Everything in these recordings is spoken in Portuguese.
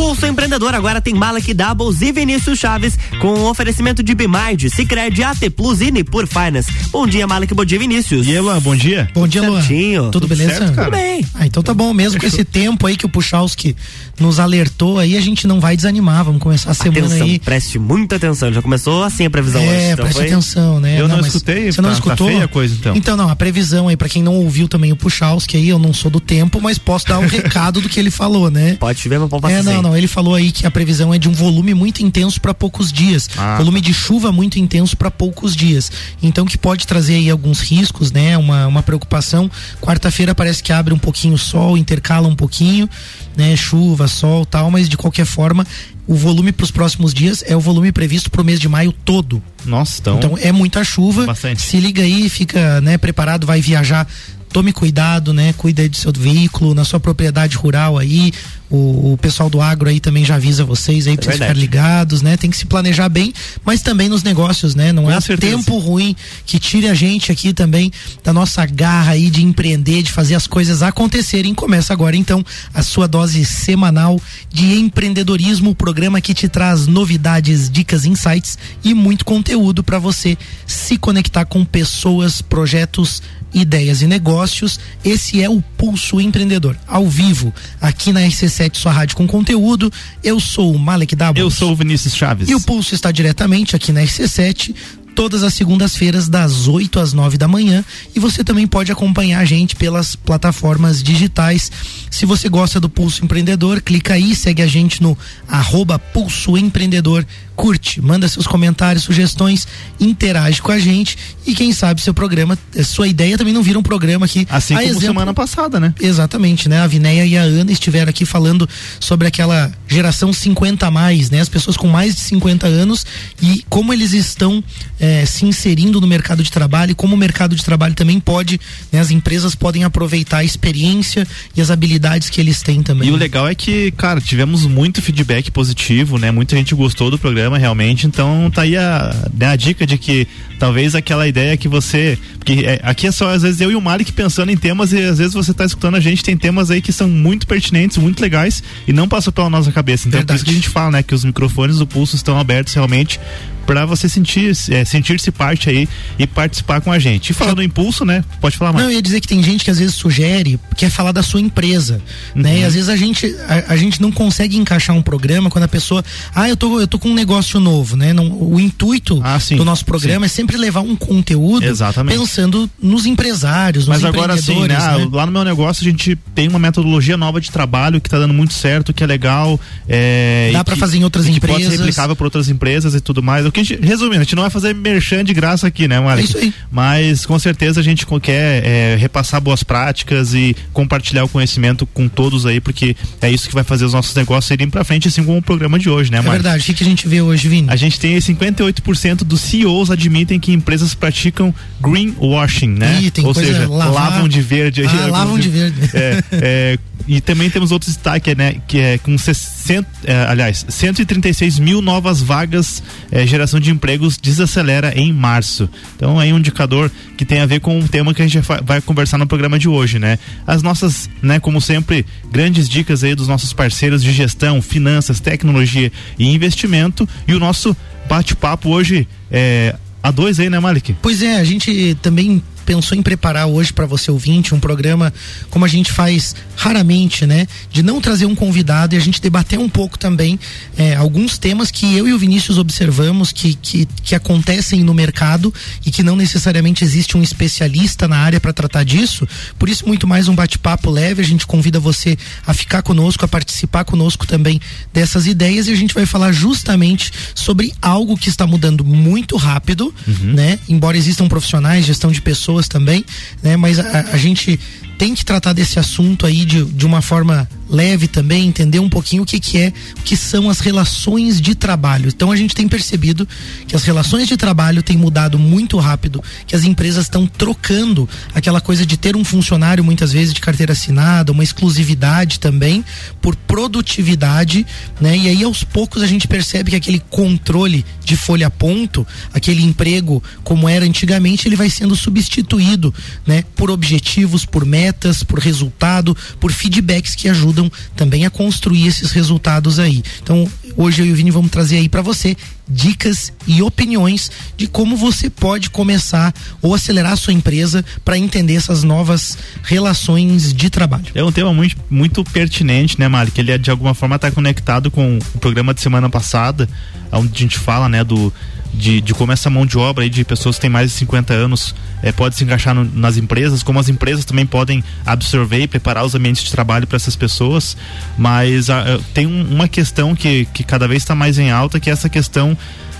Pulso Empreendedor agora tem Malek Doubles e Vinícius Chaves com um oferecimento de Bimind, Cicred, AT Plus e Nipur Finance. Bom dia, Malek, bom dia, Vinícius. E Luan, bom dia. Bom dia, Luan. Certinho. Tudo, beleza? certo, cara? Tudo bem. Ah, então tá bom, mesmo com esse tempo aí que o Puchalski nos alertou aí, a gente não vai desanimar, vamos começar a semana Atenção, aí. preste muita atenção. Já começou assim a previsão hoje. É, Então preste foi- atenção, né? Eu não mas escutei, Você não tá- tá escutou? feia a coisa, então. Então, não, a previsão aí, pra quem não ouviu também o Puchalski aí, eu não sou do tempo, mas posso dar um recado do que ele falou, né? Pode chover, mas pode É, passar não, Ele falou aí que a previsão é de um volume muito intenso para poucos dias. Ah. Volume de chuva muito intenso para poucos dias. Então que pode trazer aí alguns riscos, né? Uma, uma preocupação. Quarta-feira parece que abre um pouquinho o sol, intercala um pouquinho, né? Chuva, sol, tal, mas de qualquer forma, o volume para os próximos dias é o volume previsto para o mês de maio todo. Nossa, então. Então é muita chuva. Bastante. Se liga aí, fica, né, preparado, vai viajar. Tome cuidado, né? Cuida aí do seu veículo, na sua propriedade rural aí. O, o pessoal do agro aí também já avisa vocês aí pra vocês verdade. ficarem ligados, né? Tem que se planejar bem, mas também nos negócios, né? Não Com é certeza. tempo ruim que tire a gente aqui também da nossa garra aí de empreender, de fazer as coisas acontecerem. Começa agora então a sua dose semanal de empreendedorismo, o programa que te traz novidades, dicas, insights e muito conteúdo para você se conectar com pessoas, projetos, ideias e negócios. Esse é o Pulso Empreendedor, ao vivo, aqui na RC7, sua rádio com conteúdo. Eu sou o Malek Dabos. Eu sou o Vinícius Chaves. E o Pulso está diretamente aqui na RC7, todas as segundas-feiras, das 8 às 9 da manhã. E você também pode acompanhar a gente pelas plataformas digitais. Se você gosta do Pulso Empreendedor, clica aí, segue a gente no arroba Pulso Empreendedor. Curte, manda seus comentários, sugestões, interage com a gente e quem sabe seu programa, eh, sua ideia também não vira um programa aqui. Assim A como exemplo- semana passada, né? Exatamente, né? A Vinéia e a Ana estiveram aqui falando sobre aquela geração 50 a mais, né? As pessoas com mais de 50 anos e como eles estão eh, se inserindo no mercado de trabalho e como o mercado de trabalho também pode, né? As empresas podem aproveitar a experiência e as habilidades que eles têm também. E o legal é que, cara, tivemos muito feedback positivo, né? Muita gente gostou do programa realmente. Então tá aí a, né, a dica de que talvez aquela ideia que você. Porque é, aqui é só, às vezes, eu e o Malik pensando em temas, e às vezes você tá escutando a gente, tem temas aí que são muito pertinentes, muito legais, e não passou pela nossa cabeça. Então é por Verdade. isso que a gente fala, né? Que os microfones do pulso estão abertos realmente para você sentir é, sentir-se parte aí e participar com a gente. E falando em pulso, né? Pode falar mais. Não, eu ia dizer que tem gente que às vezes sugere, quer falar da sua empresa, né? Uhum. E às vezes a gente, a, a gente não consegue encaixar um programa quando a pessoa, ah, eu tô, eu tô com um negócio novo, né? Não, o intuito Ah, sim, do nosso programa é sempre levar um conteúdo Exatamente. pensando nos empresários, nos Mas agora sim, né? Ah, Lá no meu negócio a gente tem uma metodologia nova de trabalho que tá dando muito certo, que é legal. É, Dá que- fazer em outras e que pode ser empresas. replicável para outras empresas e tudo mais. O que a gente, resumindo, a gente não vai fazer merchan de graça aqui, né, Malik? É isso aí. Mas com certeza a gente quer é, repassar boas práticas e compartilhar o conhecimento com todos aí, porque é isso que vai fazer os nossos negócios irem pra frente, assim como o programa de hoje, né, É Malik? verdade. O que, que a gente vê hoje, Vini? A gente tem aí 58% dos CEOs admitem que empresas praticam greenwashing, né? Ih, tem Ou coisa seja, lavar- lavam de verde. Ah, lavam de verde. É, é, e também temos outros destaques, né? Que é com 60, é, aliás, 136 mil novas vagas, é, geração de empregos desacelera em março. Então aí um indicador que tem a ver com o tema que a gente vai conversar no programa de hoje, né? As nossas, né, como sempre, grandes dicas aí dos nossos parceiros de gestão, finanças, tecnologia e investimento. E o nosso bate-papo hoje é a dois aí, né, Malik? Pois é, a gente também pensou em preparar hoje para você ouvinte um programa como a gente faz raramente, né? De não trazer um convidado e a gente debater um pouco também é, alguns temas que eu e o Vinícius observamos que, que, que acontecem no mercado e que não necessariamente existe um especialista na área para tratar disso. Por isso, muito mais um bate-papo leve. A gente convida você a ficar conosco, a participar conosco também dessas ideias e a gente vai falar justamente sobre algo que está mudando muito rápido, né? Embora existam profissionais, gestão de pessoas também, né? Mas a, a gente tem que tratar desse assunto aí de, de uma forma leve também, entender um pouquinho o que, que é, o que são as relações de trabalho. Então a gente tem percebido que as relações de trabalho têm mudado muito rápido, que as empresas estão trocando aquela coisa de ter um funcionário muitas vezes de carteira assinada, uma exclusividade também, por produtividade, né? E aí aos poucos a gente percebe que aquele controle de folha a ponto, aquele emprego como era antigamente, ele vai sendo substituído, né? Por objetivos, por metas, por resultado, por feedbacks que ajudam ajudam também a construir esses resultados aí. Então, hoje eu e o Vini vamos trazer aí para você dicas e opiniões de como você pode começar ou acelerar a sua empresa para entender essas novas relações de trabalho. É um tema muito, muito pertinente, né, Mari? Que ele é, de alguma forma está conectado com o programa de semana passada, onde a gente fala, né, do de, de como essa mão de obra aí de pessoas que têm mais de 50 anos é, pode se encaixar no, nas empresas, como as empresas também podem absorver e preparar os ambientes de trabalho para essas pessoas. Mas a, ah, tem um, uma questão que, que cada vez está mais em alta, que é essa questão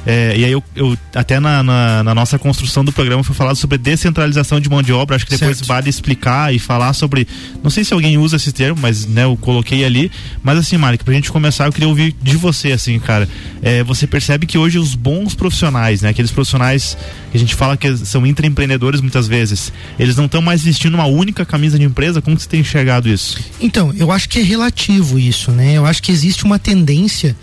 é, e aí eu, eu até na, na, na, nossa construção do programa foi falado sobre descentralização de mão de obra. Acho que depois certo. vale explicar e falar sobre. Não sei se alguém usa esse termo, mas né, eu coloquei ali. Mas assim, Mari, pra gente começar, eu queria ouvir de você, assim, cara. É, você percebe que hoje os bons profissionais, né? Aqueles profissionais que a gente fala que são intraempreendedores muitas vezes, eles não estão mais vestindo uma única camisa de empresa. Como você tem enxergado isso? Então, eu acho que é relativo isso, né? Eu acho que existe uma tendência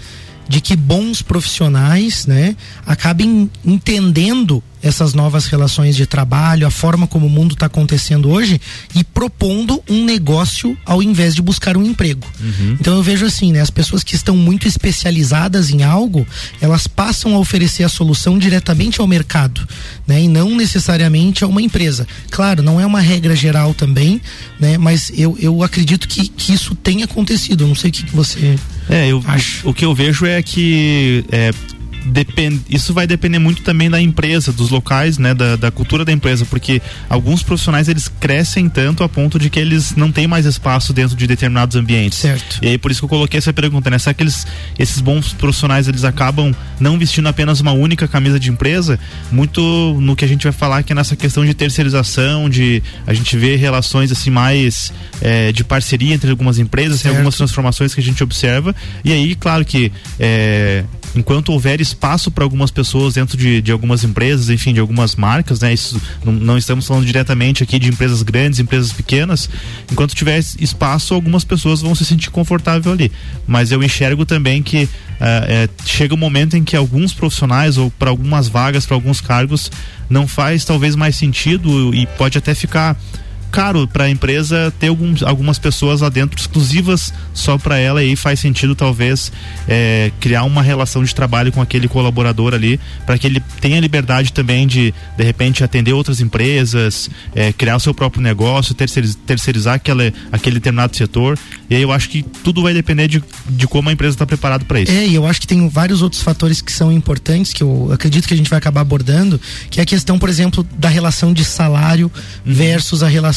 de que bons profissionais, né, acabem entendendo essas novas relações de trabalho, a forma como o mundo está acontecendo hoje e propondo um negócio ao invés de buscar um emprego. Uhum. Então eu vejo assim, né, as pessoas que estão muito especializadas em algo, elas passam a oferecer a solução diretamente ao mercado, né, e não necessariamente a uma empresa. Claro, não é uma regra geral também, né, mas eu, eu acredito que, que isso tem acontecido. Eu não sei o que, que você é, eu, acha. O, o que eu vejo é que é, depend, isso vai depender muito também da empresa, dos locais, né, da, da, cultura da empresa, porque alguns profissionais eles crescem tanto a ponto de que eles não têm mais espaço dentro de determinados ambientes. Certo. E aí por isso que eu coloquei essa pergunta, né? Será que eles, esses bons profissionais eles acabam não vestindo apenas uma única camisa de empresa? Muito no que a gente vai falar que é nessa questão de terceirização, de a gente vê relações assim mais é, de parceria entre algumas empresas, certo. tem algumas transformações que a gente observa. E aí, claro que é, enquanto houver espaço para algumas pessoas dentro de, de algumas empresas, enfim, de algumas marcas, né? Isso não, não, estamos falando diretamente aqui de empresas grandes, empresas pequenas. Enquanto tiver espaço, algumas pessoas vão se sentir confortável ali. Mas eu enxergo também que uh, é, chega um momento em que alguns profissionais ou para algumas vagas, para alguns cargos, não faz talvez mais sentido e pode até ficar caro para a empresa ter alguns, algumas pessoas lá dentro exclusivas só para ela e aí faz sentido talvez é, criar uma relação de trabalho com aquele colaborador ali para que ele tenha liberdade também de de repente atender outras empresas, é, criar o seu próprio negócio, terceirizar, terceirizar aquela, aquele determinado setor e aí eu acho que tudo vai depender de, de como a empresa está preparada para isso. É, e eu acho que tem vários outros fatores que são importantes que eu acredito que a gente vai acabar abordando, que é a questão, por exemplo, da relação de salário uhum. versus a relação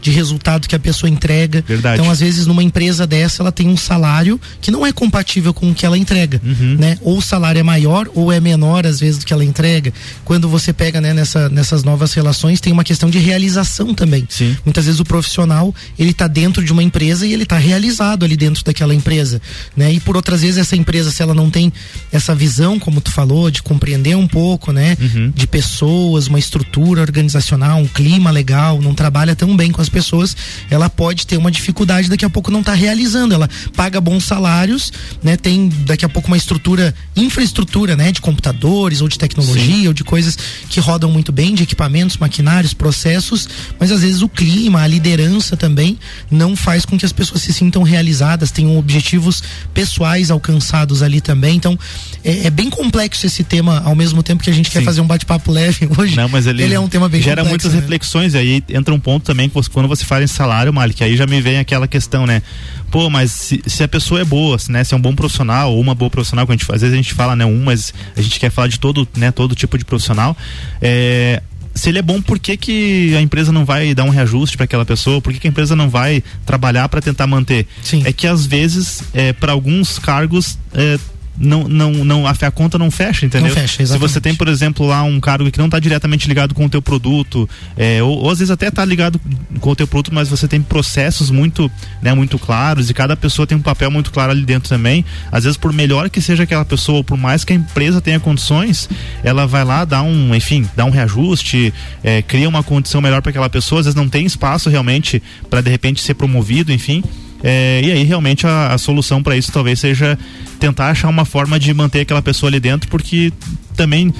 de resultado que a pessoa entrega. Verdade. Então, às vezes, numa empresa dessa, ela tem um salário que não é compatível com o que ela entrega, uhum. né? Ou o salário é maior ou é menor, às vezes, do que ela entrega. Quando você pega, né, nessa, nessas novas relações, tem uma questão de realização também. Sim. Muitas vezes o profissional, ele está dentro de uma empresa e ele está realizado ali dentro daquela empresa, né? E por outras vezes, essa empresa, se ela não tem essa visão, como tu falou, de compreender um pouco, né? Uhum. De pessoas, uma estrutura organizacional, um clima legal, não trabalha tão bem com as pessoas, ela pode ter uma dificuldade daqui a pouco não tá realizando. Ela paga bons salários, né? Tem daqui a pouco uma estrutura, infraestrutura, né? De computadores ou de tecnologia Sim. ou de coisas que rodam muito bem, de equipamentos, maquinários, processos, mas às vezes o clima, a liderança também não faz com que as pessoas se sintam realizadas, tenham objetivos pessoais alcançados ali também. Então, é, é bem complexo esse tema, ao mesmo tempo que a gente Sim. quer fazer um bate-papo leve hoje. Não, mas ele, ele é um tema bem gera complexo, muitas né? reflexões, e aí entra um ponto também que você, quando você fala em salário, Malik, aí já me vem aquela questão, né? Pô, mas se, se, a pessoa é boa, né? Se é um bom profissional ou uma boa profissional, que a gente, às vezes a gente fala, né, um, mas a gente quer falar de todo, né, todo tipo de profissional. É, se ele é bom, por que, que a empresa não vai dar um reajuste para aquela pessoa? Por que, que, a empresa não vai trabalhar para tentar manter? Sim. É que às vezes, é, para alguns cargos, é, não, não, não a, a conta não fecha, entendeu? Não fecha, Se você tem, por exemplo, lá um cargo que não está diretamente ligado com o teu produto, é, ou, ou, às vezes até está ligado com o teu produto, mas você tem processos muito, né, muito claros e cada pessoa tem um papel muito claro ali dentro também. Às vezes, por melhor que seja aquela pessoa, ou por mais que a empresa tenha condições, ela vai lá dar um, enfim, dar um reajuste, é, cria uma condição melhor para aquela pessoa. Às vezes não tem espaço realmente para de repente ser promovido, enfim. É, e aí realmente a, a solução para isso talvez seja tentar achar uma forma de manter aquela pessoa ali dentro, porque também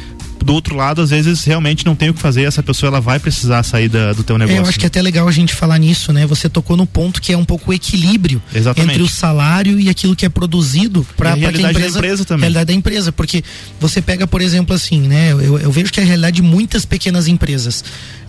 do outro lado, às vezes realmente não tem o que fazer, essa pessoa ela vai precisar sair da, do teu negócio. É, eu acho que é até legal a gente falar nisso, né? Você tocou no ponto que é um pouco o equilíbrio Exatamente. entre o salário e aquilo que é produzido para a realidade empresa, da empresa também. realidade da empresa, porque você pega, por exemplo, assim, né? Eu, eu vejo que a realidade de muitas pequenas empresas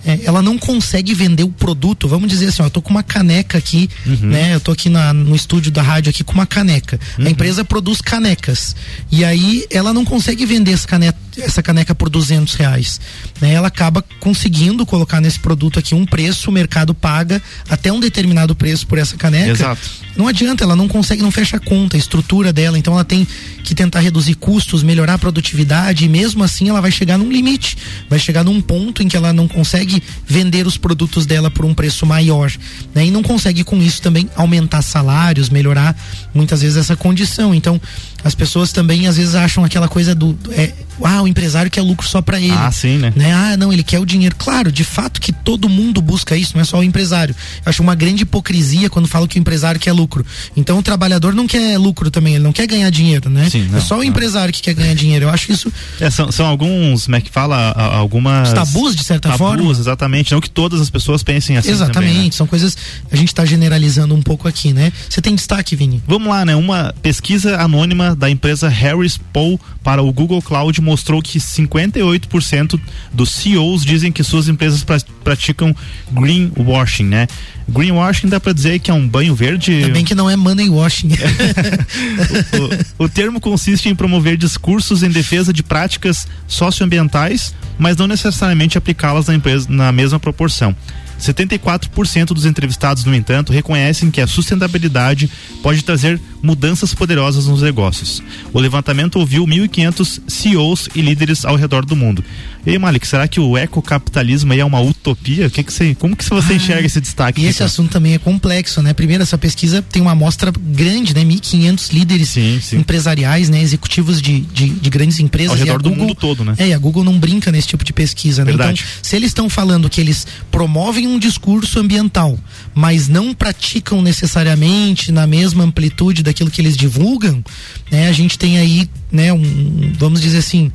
é, ela não consegue vender o produto. Vamos dizer assim, ó, eu tô com uma caneca aqui, Uhum. né? Eu tô aqui na- no estúdio da rádio aqui com uma caneca. Uhum. A empresa produz canecas. E aí ela não consegue vender essa caneca, essa caneca por 200 reais. Né? Ela acaba conseguindo colocar nesse produto aqui um preço, o mercado paga até um determinado preço por essa caneca. Exato. Não adianta, ela não consegue, não fecha a conta, a estrutura dela, então ela tem que tentar reduzir custos, melhorar a produtividade e mesmo assim ela vai chegar num limite, vai chegar num ponto em que ela não consegue vender os produtos dela por um preço maior, né? E não consegue com isso também aumentar salários, melhorar muitas vezes essa condição. Então, as pessoas também às vezes acham aquela coisa do é, ah, o empresário quer lucro só para ele. Ah, sim, né? né? Ah, não, ele quer o dinheiro. Claro, de fato que todo mundo busca isso, não é só o empresário. Eu acho uma grande hipocrisia quando falo que o empresário quer lucro. Então o trabalhador não quer lucro também, ele não quer ganhar dinheiro, né? Sim, não, é só o não. empresário que quer ganhar dinheiro. Eu acho isso É, são, são alguns, como é que fala, algumas... Os tabus, de certa tabus, forma. exatamente. Não que todas as pessoas pensem assim exatamente, também, né? são coisas a gente está generalizando um pouco aqui, né? Você tem destaque, Vini? Vamos lá, né? Uma pesquisa anônima da empresa Harris Poll para o Google Cloud mostrou que 58% dos CEOs dizem que suas empresas pra- praticam greenwashing, né? Greenwashing dá para dizer que é um banho verde. Ainda bem que não é money washing. o, o termo consiste em promover discursos em defesa de práticas socioambientais, mas não necessariamente aplicá-las na, empresa- na mesma proporção. 74% dos entrevistados, no entanto, reconhecem que a sustentabilidade pode trazer mudanças poderosas nos negócios. O levantamento ouviu 1.500 CEOs e líderes ao redor do mundo. E aí, Malik, será que o ecocapitalismo aí é uma utopia? Que que você, como que você enxerga esse destaque? E esse assunto também é complexo, né? Primeiro, essa pesquisa tem uma amostra grande, né? 1.500 líderes Sim, sim. empresariais, né? Executivos de, de, de grandes empresas. Ao E a redor do Google- mundo todo, né? É, e a Google não brinca nesse tipo de pesquisa, né? Verdade. Então, se eles estão falando que eles promovem um discurso ambiental, mas não praticam necessariamente na mesma amplitude daquilo que eles divulgam, né? A gente tem aí, né? Um, vamos dizer assim,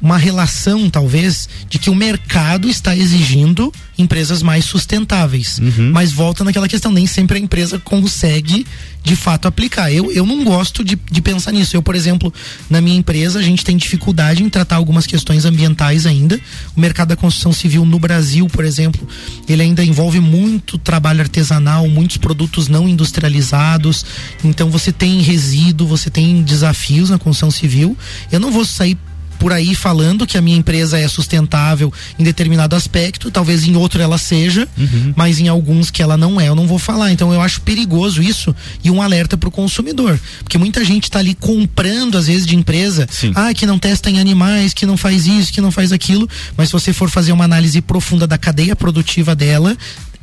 uma relação, talvez, de que o mercado está exigindo empresas mais sustentáveis. Uhum. Mas volta naquela questão, nem sempre a empresa consegue de fato aplicar. Eu, eu não gosto de, de pensar nisso. Eu, por exemplo, na minha empresa, a gente tem dificuldade em tratar algumas questões ambientais ainda. O mercado da construção civil no Brasil, por exemplo, ele ainda envolve muito trabalho artesanal, muitos produtos não industrializados. Então você tem resíduo, você tem desafios na construção civil. Eu não vou sair por aí falando que a minha empresa é sustentável em determinado aspecto, talvez em outro ela seja, mas em alguns que ela não é, eu não vou falar. Então eu acho perigoso isso e um alerta para o consumidor, porque muita gente está ali comprando às vezes de empresa, Sim. ah, que não testa em animais, que não faz isso, que não faz aquilo, mas se você for fazer uma análise profunda da cadeia produtiva dela,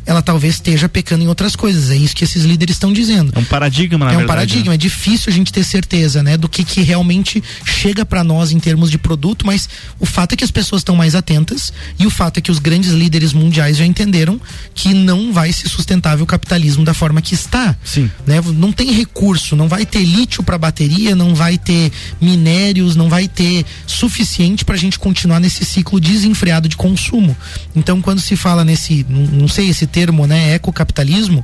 ela talvez esteja pecando em outras coisas. É isso que esses líderes estão dizendo É um paradigma, na é um verdade. paradigma, né? é difícil a gente ter certeza, né, do que que realmente chega para nós em termos de produto, mas o fato é que as pessoas estão mais atentas e o fato é que os grandes líderes mundiais já entenderam que não vai ser sustentável o capitalismo da forma que está. Sim. Né? Não tem recurso, não vai ter lítio para bateria, não vai ter minérios, não vai ter suficiente para a gente continuar nesse ciclo desenfreado de consumo. Então, quando se fala nesse, não, não sei esse termo, né, ecocapitalismo,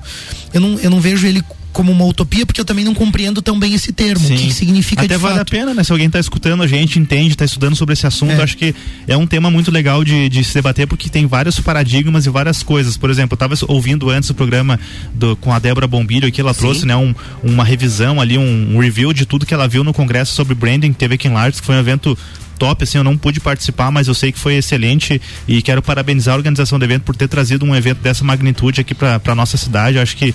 eu não, eu não vejo ele como uma utopia, porque eu também não compreendo tão bem esse termo, o que, que significa Até de vale fato. a pena, né? Se alguém está escutando a gente, entende, está estudando sobre esse assunto, É. acho que é um tema muito legal de, de se debater, porque tem vários paradigmas e várias coisas. Por exemplo, eu estava ouvindo antes o programa do- com a Débora Bombilho aqui, ela trouxe né, um- uma revisão ali, um, um review de tudo que ela viu no congresso sobre branding que teve aqui em Lartes, que foi um evento top, assim, eu não pude participar, mas eu sei que foi excelente e quero parabenizar a organização do evento por ter trazido um evento dessa magnitude aqui para nossa cidade. Eu acho que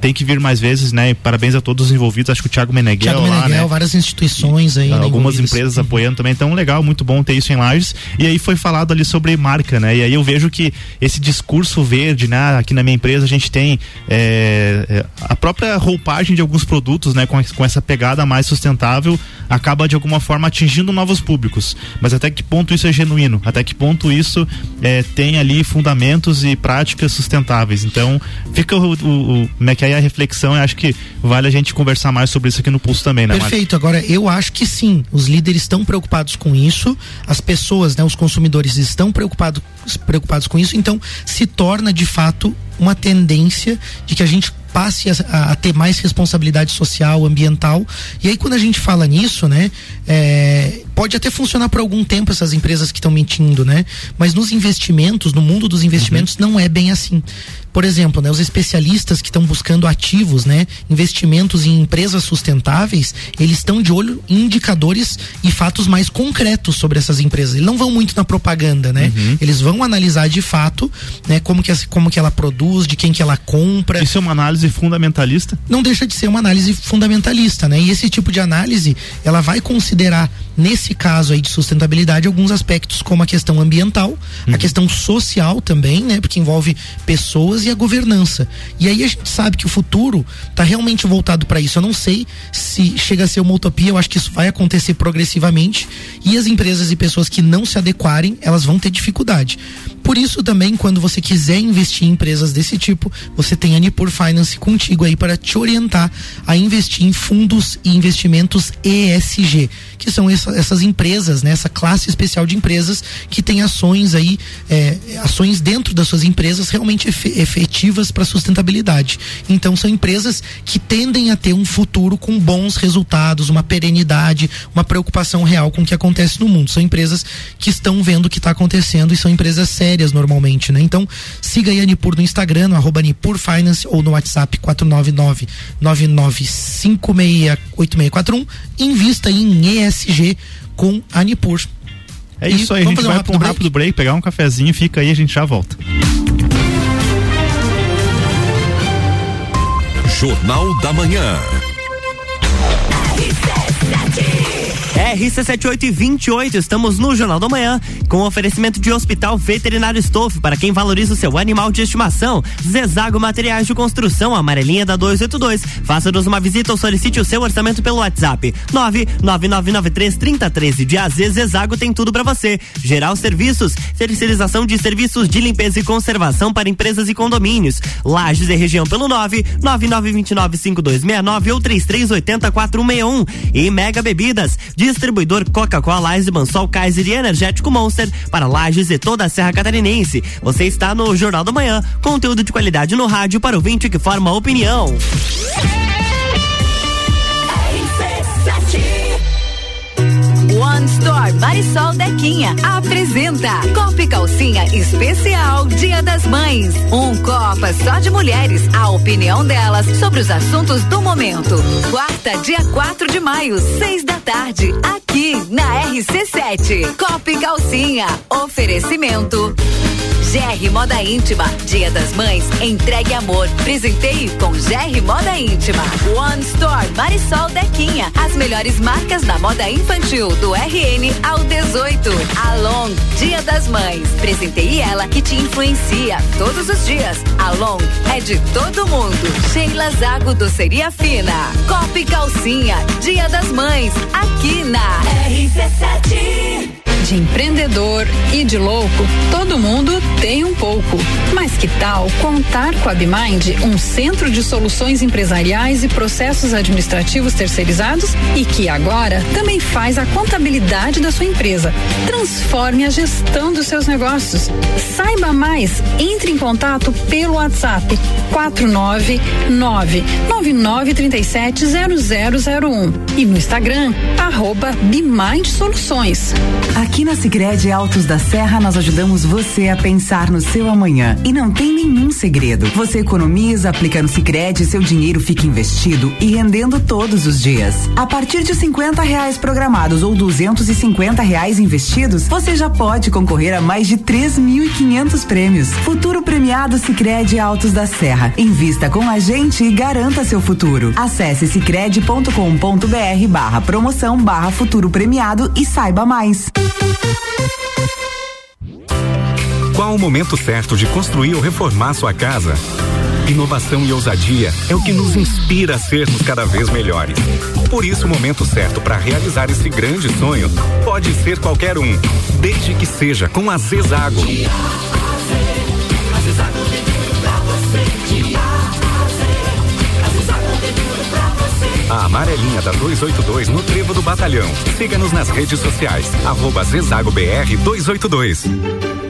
tem que vir mais vezes, né? E parabéns a todos os envolvidos. Acho que o Thiago Meneghel Thiago lá, Meneghel, né? várias instituições aí. né, algumas envolvidas. empresas apoiando também, então legal, muito bom ter isso em Lages. E aí foi falado ali sobre marca, né? E aí eu vejo que esse discurso verde, né? Aqui na minha empresa a gente tem é, é, a própria roupagem de alguns produtos, né? Com, com essa pegada mais sustentável, acaba de alguma forma atingindo novos públicos. Mas até que ponto isso é genuíno? Até que ponto isso é, tem ali fundamentos e práticas sustentáveis? Então, fica o, o, o é que aí a reflexão, eu acho que vale a gente conversar mais sobre isso aqui no Pulso também, né, Perfeito. Agora, eu acho que sim, os líderes estão preocupados com isso, as pessoas, né, os consumidores estão preocupados preocupados com isso, então se torna de fato uma tendência de que a gente passe a, a, ter mais responsabilidade social, ambiental. E aí, quando a gente fala nisso, né, é, pode até funcionar por algum tempo essas empresas que estão mentindo, né? Mas nos investimentos, no mundo dos investimentos, uhum. não é bem assim. Por exemplo, né, os especialistas que estão buscando ativos, né, investimentos em empresas sustentáveis, eles estão de olho em indicadores e fatos mais concretos sobre essas empresas. Eles não vão muito na propaganda, né? Uhum. Eles vão analisar de fato, né, como que, como que ela produz, de quem que ela compra. Isso é uma análise fundamentalista? Não deixa de ser uma análise fundamentalista, né? E esse tipo de análise, ela vai considerar nesse caso aí de sustentabilidade alguns aspectos como a questão ambiental, uhum. a questão social também, né? Porque envolve pessoas e a governança. E aí a gente sabe que o futuro está realmente voltado para isso. Eu não sei se chega a ser uma utopia, eu acho que isso vai acontecer progressivamente e as empresas e pessoas que não se adequarem, elas vão ter dificuldade. Por isso também, quando você quiser investir em empresas desse tipo, você tem a Nipur Finance contigo aí para te orientar a investir em fundos e investimentos ESG, que são essa, essas empresas, né, essa classe especial de empresas que tem ações aí, é, ações dentro das suas empresas realmente efetivas para sustentabilidade. Então são empresas que tendem a ter um futuro com bons resultados, uma perenidade, uma preocupação real com o que acontece no mundo. São empresas que estão vendo o que está acontecendo e são empresas sérias férias normalmente, né? Então, siga aí a Nipur no Instagram, no arroba Nipur Finance ou no WhatsApp 499 99568641. Invista em ESG com a Nipur. É isso aí, a gente vai um para um rápido break, pegar um cafezinho, fica aí, a gente já volta. Jornal da Manhã. RC7828, estamos no Jornal da Manhã, com oferecimento de Hospital Veterinário Estofo, para quem valoriza o seu animal de estimação. Zezago Materiais de Construção, amarelinha da 282. Faça-nos uma visita ou solicite o seu orçamento pelo WhatsApp. 999933013 de AZ Zezago tem tudo para você. Geral Serviços, terceirização de serviços de limpeza e conservação para empresas e condomínios. Lages e região pelo 999295269 ou 33804161. E Mega Bebidas, diz distribuidor Coca-Cola, Eisenbahn, Sol Kaiser e Energético Monster para Lages e toda a Serra Catarinense. Você está no Jornal da Manhã, conteúdo de qualidade no rádio para o vinte que forma opinião. One Store Marisol Dequinha apresenta Copa e Calcinha Especial Dia das Mães. Um Copa só de mulheres, a opinião delas sobre os assuntos do momento. Quarta, dia 4 de maio, seis da tarde, aqui na RC7. Copa e Calcinha. Oferecimento. GR Moda Íntima, Dia das Mães, entregue amor. Presenteie com GR Moda Íntima. One Store Marisol Dequinha, as melhores marcas da moda infantil do RN ao 18. Along, Dia das Mães, presenteie ela que te influencia todos os dias. Along é de todo mundo. Sheila Zago Doceria Fina. Copa e Calcinha, Dia das Mães, aqui na RC7 de empreendedor e de louco, todo mundo tem um pouco. Mas que tal contar com a Bimind, um centro de soluções empresariais e processos administrativos terceirizados e que agora também faz a contabilidade da sua empresa. Transforme a gestão dos seus negócios. Saiba mais, entre em contato pelo WhatsApp 499 0001 e no Instagram arroba Bimind Soluções. Aqui Aqui na Sicredi Altos da Serra nós ajudamos você a pensar no seu amanhã e não tem nenhum segredo. Você economiza, aplica no Sicredi, seu dinheiro fica investido e rendendo todos os dias. A partir de 50 reais programados ou 250 reais investidos, você já pode concorrer a mais de 3.500 prêmios. Futuro premiado Sicredi Altos da Serra. Invista com a gente e garanta seu futuro. Acesse sicredi.com.br/barra promoção barra futuro premiado e saiba mais. Qual o momento certo de construir ou reformar sua casa? Inovação e ousadia é o que nos inspira a sermos cada vez melhores. Por isso, o momento certo para realizar esse grande sonho pode ser qualquer um, desde que seja com a Zezago. A amarelinha da 282 no Trevo do Batalhão. Siga-nos nas redes sociais. Arroba Zezago BR 282.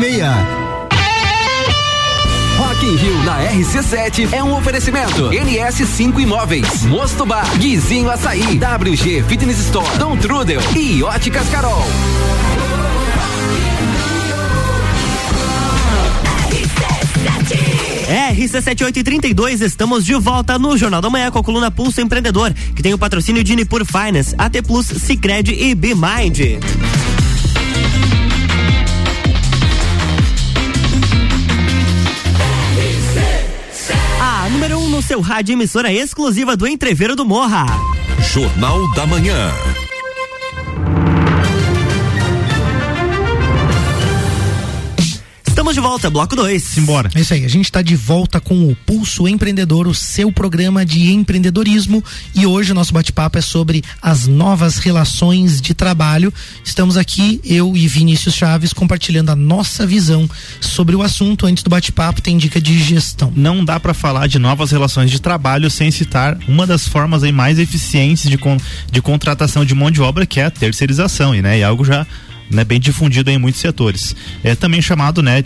1206. Rock in Rio na RC7 é um oferecimento. NS5 Imóveis, Mosto Bar, Guizinho Açaí, WG Fitness Store, Dom Trudel e Óticas Carol. RC7832, estamos de volta no Jornal da Manhã com a coluna Pulso Empreendedor, que tem o patrocínio de Nipur Finance, AT Plus, Cicred e BMind. Seu rádio, emissora exclusiva do Entreveiro do Morra. Jornal da Manhã. Estamos de volta, bloco 2. Simbora. É isso aí, a gente está de volta com o Pulso Empreendedor, o seu programa de empreendedorismo. E hoje o nosso bate-papo é sobre as novas relações de trabalho. Estamos aqui, eu e Vinícius Chaves, compartilhando a nossa visão sobre o assunto. Antes do bate-papo, tem dica de gestão. Não dá para falar de novas relações de trabalho sem citar uma das formas aí mais eficientes de, con de contratação de mão de obra, que é a terceirização. E, né, e algo já né, bem difundido em muitos setores. É também chamado, né,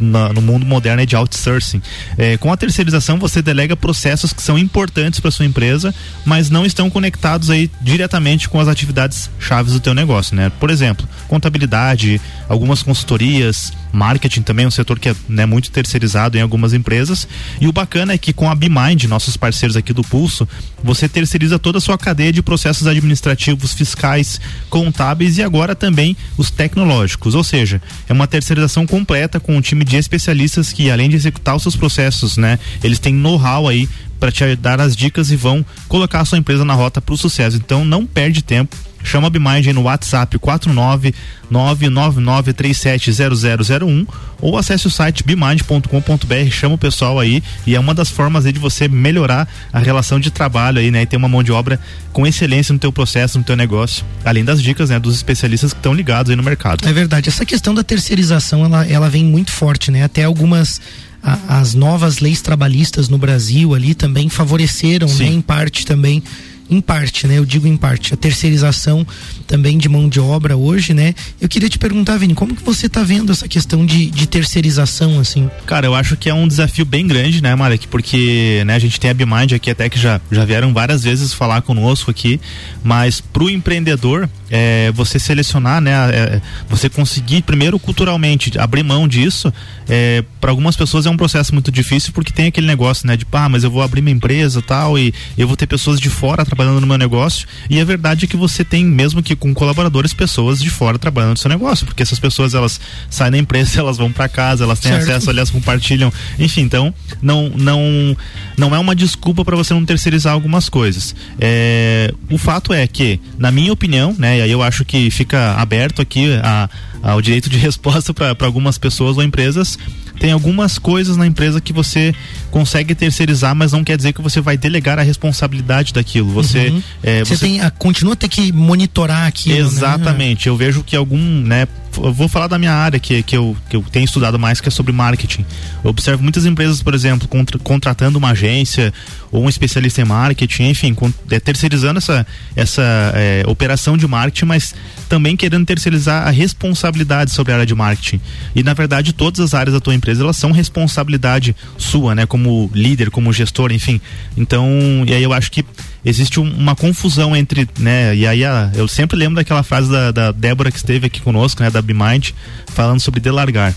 na, no mundo moderno de outsourcing. É, com a terceirização você delega processos que são importantes para sua empresa, mas não estão conectados aí diretamente com as atividades chaves do teu negócio, né? Por exemplo, contabilidade, algumas consultorias, marketing também é um setor que é né, muito terceirizado em algumas empresas. E o bacana é que com a BeMind, nossos parceiros aqui do Pulso, você terceiriza toda a sua cadeia de processos administrativos, fiscais, contábeis e agora também os tecnológicos, ou seja, é uma terceirização completa com um time de especialistas que além de executar os seus processos, né, eles têm know-how aí para te dar as dicas e vão colocar a sua empresa na rota para o sucesso. Então não perde tempo. Chama a Bimind no WhatsApp 49999370001 ou acesse o site bimind.com.br, chama o pessoal aí e é uma das formas de você melhorar a relação de trabalho aí, né, e ter uma mão de obra com excelência no teu processo, no teu negócio, além das dicas, né, dos especialistas que estão ligados aí no mercado. É verdade, essa questão da terceirização, ela, ela vem muito forte, né? Até algumas a, as novas leis trabalhistas no Brasil ali também favoreceram, né, em parte também em parte, né? Eu digo em parte, a terceirização também de mão de obra hoje, né? Eu queria te perguntar, Vini, como que você está vendo essa questão de, de terceirização, assim? Cara, eu acho que é um desafio bem grande, né, Marek? Porque, né, a gente tem a Bimind aqui até que já, já vieram várias vezes falar conosco aqui, mas pro empreendedor, é, você selecionar, né, é, você conseguir primeiro culturalmente abrir mão disso, é, para algumas pessoas é um processo muito difícil porque tem aquele negócio, né, de pá, mas eu vou abrir minha empresa tal e eu vou ter pessoas de fora trabalhando no meu negócio e a verdade é que você tem mesmo que com colaboradores pessoas de fora trabalhando no seu negócio, porque essas pessoas elas saem da empresa, elas vão para casa, elas têm Certo. acesso, aliás, compartilham, enfim, então não não não é uma desculpa para você não terceirizar algumas coisas. É, o fato é que, na minha opinião, né, e aí eu acho que fica aberto aqui a, ao direito de resposta para algumas pessoas ou empresas, tem algumas coisas na empresa que você consegue terceirizar, mas não quer dizer que você vai delegar a responsabilidade daquilo. Você, Uhum. é, Você, tem a, continua a ter que monitorar aquilo, né? Exatamente. Eu vejo que algum, né? Eu vou falar da minha área que, que, eu, que eu tenho estudado mais, que é sobre marketing. Eu observo muitas empresas, por exemplo, contra- contratando uma agência ou um especialista em marketing, enfim, con- é, terceirizando essa, essa é, operação de marketing, mas também querendo terceirizar a responsabilidade sobre a área de marketing. E na verdade, todas as áreas da tua empresa elas são responsabilidade sua, né? Como líder, como gestor, enfim. Então, e aí eu acho que existe um- uma confusão entre, né? E aí a- eu sempre lembro daquela frase da, da Débora que esteve aqui conosco, né? Da BeMind, falando sobre delargar.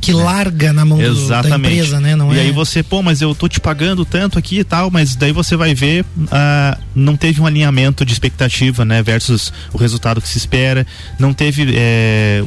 que larga na mão do, da empresa, né? Não e é? aí você, pô, mas eu tô te pagando tanto aqui e tal, mas daí você vai ver, ah, não teve um alinhamento de expectativa, né? Versus o resultado que se espera, não teve eh,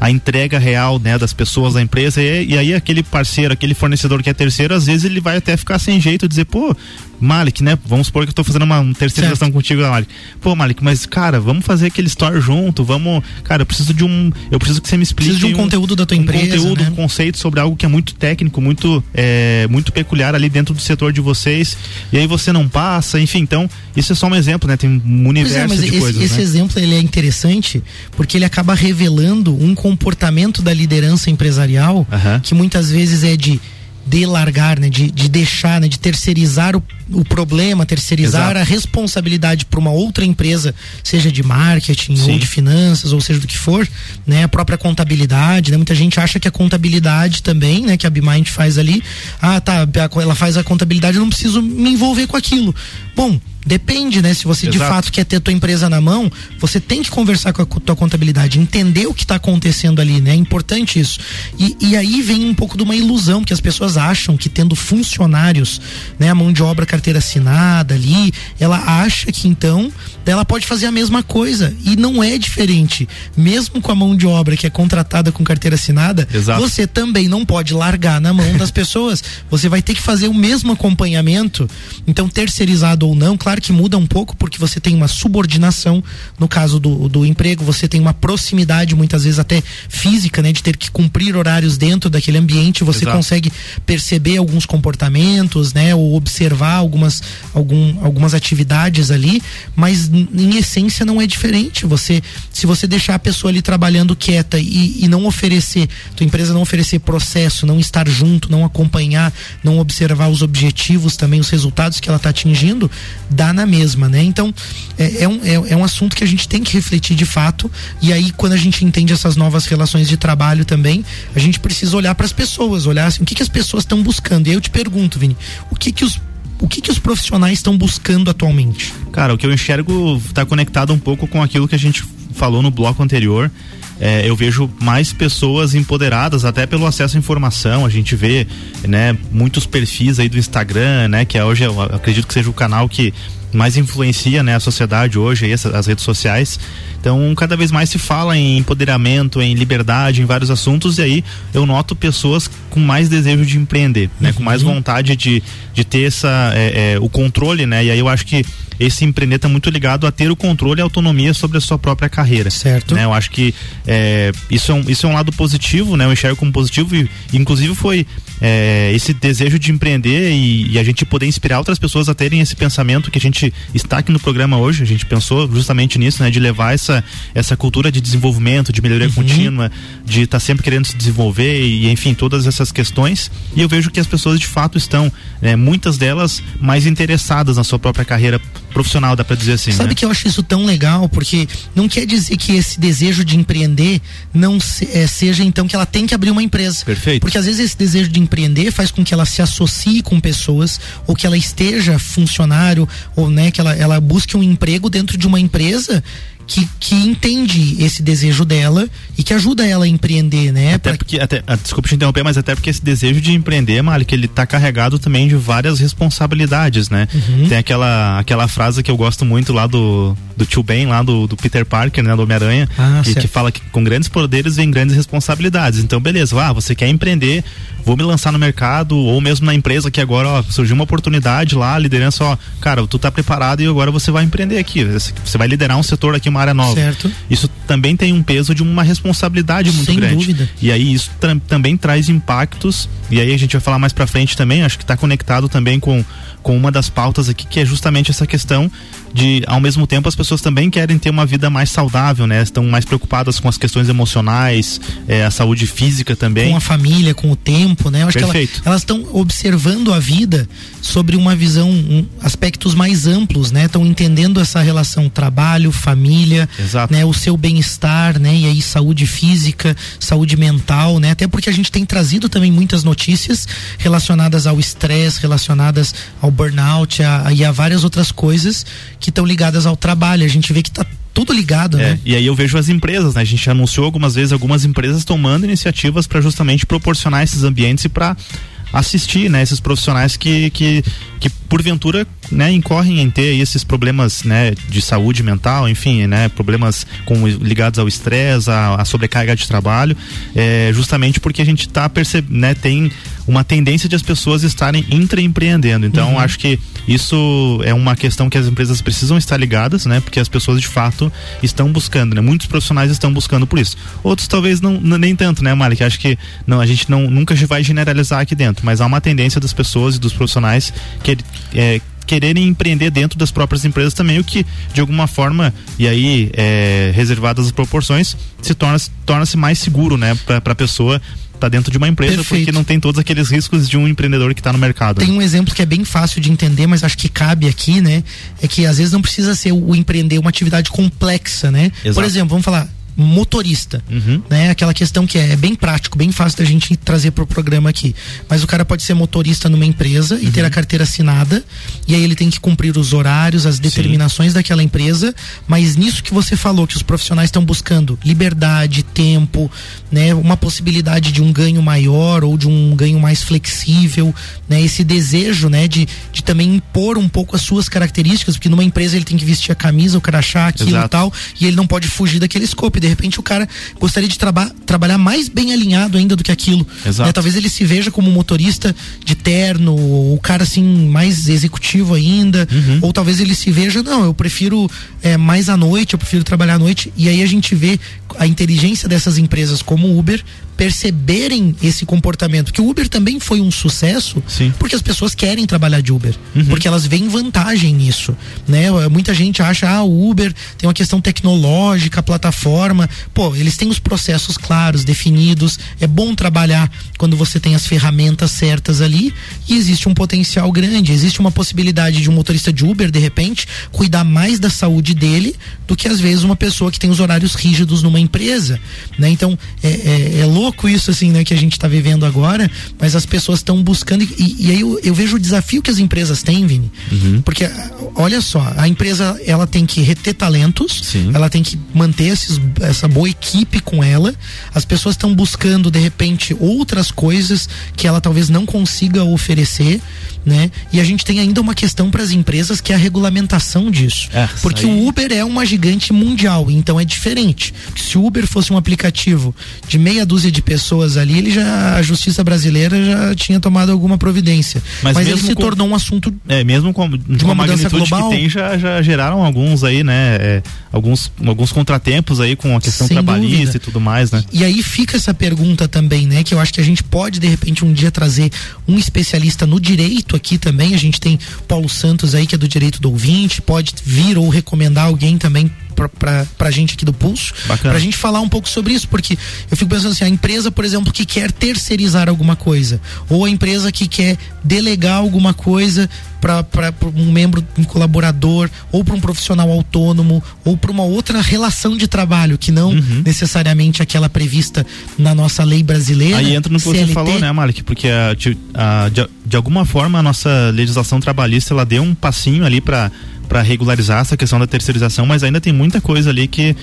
a entrega real né, das pessoas da empresa e, e, aí aquele parceiro, aquele fornecedor que é terceiro, às vezes ele vai até ficar sem jeito, dizer, pô, Malik, né? Vamos supor que eu tô fazendo uma, uma terceirização contigo, Malik. Pô, Malik, mas cara, vamos fazer aquele store junto, vamos, cara, eu preciso de um, eu preciso que você me explique preciso de um, um conteúdo da tua um empresa, conteúdo, né? um conceito sobre algo que é muito técnico, muito é, muito peculiar ali dentro do setor de vocês. E aí você não passa, enfim, então, isso é só um exemplo, né? Tem um universo é, mas de esse, coisas, esse né? exemplo ele é interessante porque ele acaba revelando um comportamento da liderança empresarial que muitas vezes é de de largar, né, de, de deixar, né, de terceirizar o, o problema, terceirizar Exato. a responsabilidade para uma outra empresa, seja de marketing Sim. ou de finanças, ou seja do que for, né, a própria contabilidade, né, muita gente acha que a contabilidade também, né, que a BMind faz ali, ah, tá, ela faz a contabilidade, eu não preciso me envolver com aquilo. Bom, Depende, né? Se você de Exato. fato quer ter tua empresa na mão, você tem que conversar com a tua contabilidade, entender o que está acontecendo ali, né? É importante isso. E, e aí vem um pouco de uma ilusão que as pessoas acham que tendo funcionários, né, a mão de obra carteira assinada ali, ela acha que então ela pode fazer a mesma coisa e não é diferente. Mesmo com a mão de obra que é contratada com carteira assinada, Exato. você também não pode largar na mão das pessoas. Você vai ter que fazer o mesmo acompanhamento. Então, terceirizado ou não, claro que muda um pouco, porque você tem uma subordinação no caso do, do emprego, você tem uma proximidade, muitas vezes até física, né? De ter que cumprir horários dentro daquele ambiente, você Exato. consegue perceber alguns comportamentos, né? Ou observar algumas, algum, algumas atividades ali, mas em essência não é diferente. Você, se você deixar a pessoa ali trabalhando quieta e, e não oferecer, tua empresa não oferecer processo, não estar junto, não acompanhar, não observar os objetivos também, os resultados que ela está atingindo, dá na mesma, né? Então, é, é um, é, é um assunto que a gente tem que refletir de fato. E aí, quando a gente entende essas novas relações de trabalho também, a gente precisa olhar para as pessoas, olhar assim, o que, que as pessoas estão buscando. E aí eu te pergunto, Vini, o que que os o que, que os profissionais estão buscando atualmente? Cara, o que eu enxergo está conectado um pouco com aquilo que a gente falou no bloco anterior. É, eu vejo mais pessoas empoderadas até pelo acesso à informação. A gente vê, né, muitos perfis aí do Instagram, né, que é hoje eu acredito que seja o canal que mais influencia, né, a sociedade hoje, as redes sociais. Então, cada vez mais se fala em empoderamento, em liberdade, em vários assuntos, e aí eu noto pessoas com mais desejo de empreender, né, com mais vontade de, de ter essa, é, é, o controle, né, e aí eu acho que esse empreender está muito ligado a ter o controle e a autonomia sobre a sua própria carreira. Certo. Né? Eu acho que é, isso, é um, isso é um lado positivo, né? Eu enxergo como positivo e, inclusive, foi é, esse desejo de empreender e, e a gente poder inspirar outras pessoas a terem esse pensamento que a gente está aqui no programa hoje. A gente pensou justamente nisso, né? De levar essa, essa cultura de desenvolvimento, de melhoria contínua, de estar sempre querendo se desenvolver e, enfim, todas essas questões. E eu vejo que as pessoas de fato estão, né, muitas delas, mais interessadas na sua própria carreira profissional, dá pra dizer assim. Sabe né? que eu acho isso tão legal, porque não quer dizer que esse desejo de empreender não se- eh, seja então que ela tem que abrir uma empresa. Perfeito. Porque às vezes esse desejo de empreender faz com que ela se associe com pessoas ou que ela esteja funcionário ou né, que ela, ela busque um emprego dentro de uma empresa que, que entende esse desejo dela e que ajuda ela a empreender, né? Até Pra- porque, até, ah, desculpa te interromper, mas até porque esse desejo de empreender, Malik, ele tá carregado também de várias responsabilidades, né? Uhum. Tem aquela, aquela frase que eu gosto muito lá do, do tio Ben, lá do, do Peter Parker, né? Do Homem-Aranha, Ah, que, certo. que fala que com grandes poderes vem grandes responsabilidades. Então, beleza, ah, você quer empreender, vou me lançar no mercado, ou mesmo na empresa que agora, ó, surgiu uma oportunidade lá, a liderança, ó, cara, tu tá preparado e agora você vai empreender aqui. Você vai liderar um setor aqui, uma área nova. Certo. Isso também tem um peso de uma responsabilidade muito Sem grande. dúvida. E aí isso tam- também traz impactos, e aí a gente vai falar mais pra frente também, acho que está conectado também com, com uma das pautas aqui, que é justamente essa questão de, ao mesmo tempo, as pessoas também querem ter uma vida mais saudável, né? Estão mais preocupadas com as questões emocionais, eh, a saúde física também. com a família, com o tempo, né? Eu acho Perfeito. que ela- elas estão observando a vida sobre uma visão, um, aspectos mais amplos, né? Estão entendendo essa relação trabalho, família, Exato. né? O seu bem-estar, né? E aí saúde física, saúde mental, né? Até porque a gente tem trazido também muitas notícias relacionadas ao estresse, relacionadas ao burnout a- e a várias outras coisas que estão ligadas ao trabalho. A gente vê que tá tudo ligado, É, né? e aí eu vejo as empresas, né? A gente anunciou algumas vezes algumas empresas tomando iniciativas para justamente proporcionar esses ambientes e para assistir, né, esses profissionais que, que, que porventura, né, incorrem em ter esses problemas, né, de saúde mental, enfim, né, problemas com, ligados ao estresse, à, à sobrecarga de trabalho, é, justamente porque a gente tá percebendo, né, tem uma tendência de as pessoas estarem intraempreendendo. Então, Uhum. acho que isso é uma questão que as empresas precisam estar ligadas, né, porque as pessoas de fato estão buscando, né, muitos profissionais estão buscando por isso. Outros talvez não, nem tanto, né, Malik? Acho que não, a gente não nunca vai generalizar aqui dentro, mas há uma tendência das pessoas e dos profissionais que é, quererem empreender dentro das próprias empresas também, o que de alguma forma, e aí é, reservadas as proporções, se torna torna-se mais seguro, né, para a pessoa estar dentro de uma empresa, Perfeito. porque não tem todos aqueles riscos de um empreendedor que está no mercado. Tem né? um exemplo que é bem fácil de entender, mas acho que cabe aqui, né? É que às vezes não precisa ser o empreender uma atividade complexa, né? Por Exato. exemplo, vamos falar motorista, Uhum. né? Aquela questão que é bem prático, bem fácil da gente trazer pro programa aqui. Mas o cara pode ser motorista numa empresa e ter Uhum. a carteira assinada, e aí ele tem que cumprir os horários, as determinações daquela empresa, mas nisso que você falou, que os profissionais estão buscando liberdade, tempo, né? Uma possibilidade de um ganho maior ou de um ganho mais flexível, né? Esse desejo, né? De, de também impor um pouco as suas características, porque numa empresa ele tem que vestir a camisa, o crachá, aquilo e tal, e ele não pode fugir daquele escopo. De repente o cara gostaria de traba trabalhar mais bem alinhado ainda do que aquilo. Exato. né? Talvez ele se veja como motorista de terno, ou o cara assim, mais executivo ainda, Uhum. ou talvez ele se veja, não, eu prefiro é, mais à noite, eu prefiro trabalhar à noite. E aí a gente vê a inteligência dessas empresas como o Uber perceberem esse comportamento. Que o Uber também foi um sucesso Sim. porque as pessoas querem trabalhar de Uber, Uhum. porque elas veem vantagem nisso, né? Muita gente acha, ah, o Uber tem uma questão tecnológica, a plataforma, pô, eles têm os processos claros, definidos, é bom trabalhar quando você tem as ferramentas certas ali e existe um potencial grande, existe uma possibilidade de um motorista de Uber, de repente, cuidar mais da saúde dele do que às vezes uma pessoa que tem os horários rígidos numa empresa, né? Então, é, é, é louco isso, assim, né, que a gente está vivendo agora, mas as pessoas estão buscando e- e, aí eu, eu vejo o desafio que as empresas têm, Vini, porque ah, olha só, a empresa ela tem que reter talentos, Sim. ela tem que manter esses, essa boa equipe com ela, as pessoas estão buscando de repente outras coisas que ela talvez não consiga oferecer, né? E a gente tem ainda uma questão para as empresas que é a regulamentação disso, É, porque aí- o Uber é uma gigante mundial, então é diferente. Se o Uber fosse um aplicativo de meia dúzia de pessoas ali, ele já a justiça brasileira já tinha tomado alguma providência. Mas Mas, ele se com- tornou um assunto É, mesmo com, com uma a mudança magnitude global? que tem, já, já geraram alguns aí, né? é, alguns, alguns contratempos aí com a questão Sem trabalhista dúvida. e tudo mais, né? E aí fica essa pergunta também, né? Que eu acho que a gente pode, de repente, um dia trazer um especialista no direito aqui também. A gente tem Paulo Santos aí, que é do direito do ouvinte, pode vir ou recomendar alguém também pra, pra, pra gente aqui do Pulso. Bacana. Pra gente falar um pouco sobre isso, porque eu fico pensando assim, a empresa, por exemplo, que quer terceirizar alguma coisa, ou a empresa que quer delegar alguma coisa para um membro, um colaborador, ou para um profissional autônomo, ou para uma outra relação de trabalho, que não Uhum. necessariamente aquela prevista na nossa lei brasileira. Aí entra no que você CLT. falou, né, Malik? Porque a, de, a- de, de alguma forma a nossa legislação trabalhista ela deu um passinho ali para para regularizar essa questão da terceirização, mas ainda tem muita coisa ali que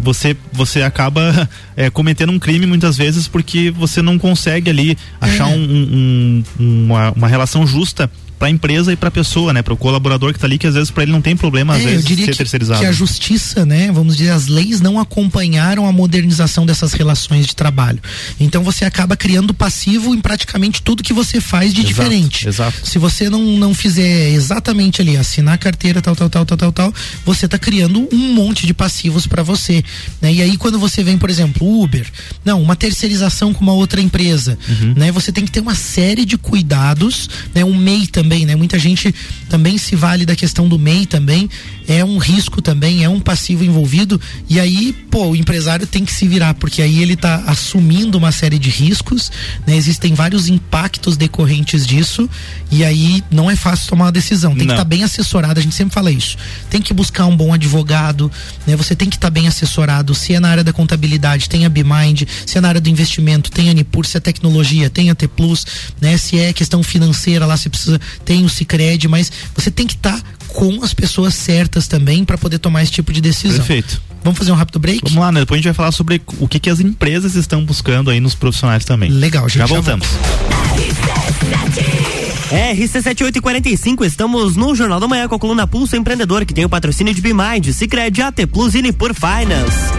você você acaba é, cometendo um crime muitas vezes porque você não consegue ali achar É. um- um- um- uma, uma relação justa para a empresa e para a pessoa, né, para o colaborador que está ali que às vezes para ele não tem problema às É, eu vezes diria ser que, terceirizado. que a justiça, né, vamos dizer, as leis não acompanharam a modernização dessas relações de trabalho. Então você acaba criando passivo em praticamente tudo que você faz de Exato, diferente. exato. Se você não, não fizer exatamente ali, assinar a carteira, tal, tal, tal, tal, tal, tal, você está criando um monte de passivos para você. Né? E aí quando você vem, por exemplo, Uber, não, uma terceirização com uma outra empresa, Uhum. né? Você tem que ter uma série de cuidados, né? Um MEI também, né? Muita gente também se vale da questão do MEI também, é um risco também, é um passivo envolvido, e aí, pô, o empresário tem que se virar, porque aí ele tá assumindo uma série de riscos, né? Existem vários impactos decorrentes disso, e aí não é fácil tomar uma decisão, tem que Não. estar bem assessorado, a gente sempre fala isso. Tem que buscar um bom advogado, né? Você tem que estar bem assessorado, se é na área da contabilidade, tem a BMind, se é na área do investimento, tem a Nipur, se é tecnologia, tem a T Plus, né? Se é questão financeira lá, você precisa tem o Cicred, mas você tem que estar tá com as pessoas certas também para poder tomar esse tipo de decisão. Perfeito. Vamos fazer um rápido break? Vamos lá, né? Depois a gente vai falar sobre o que, que as empresas estão buscando aí nos profissionais também. Legal, gente. Já voltamos. RC7845, estamos no Jornal da Manhã com a coluna Pulso Empreendedor, que tem o patrocínio de Bimind, Cicred, AT Plus e Nipur Finance.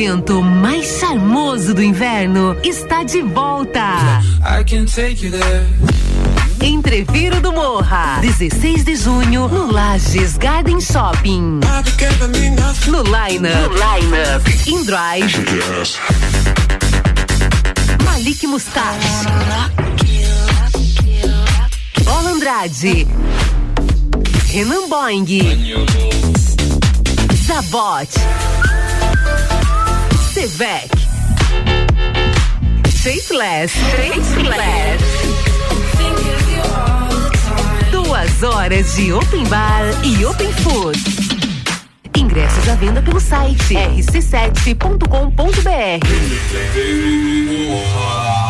Evento mais charmoso do inverno está de volta. Entreviro do Morra, 16 de junho, no Lages Garden Shopping. No Lineup, no Lineup, In Drive, Malik Mustache, Bola Andrade, Renan Boing, Zabot. Sevec. Shapeless. Shapeless. Duas horas de open bar e open food. Ingressos à venda pelo site rc7.com.br.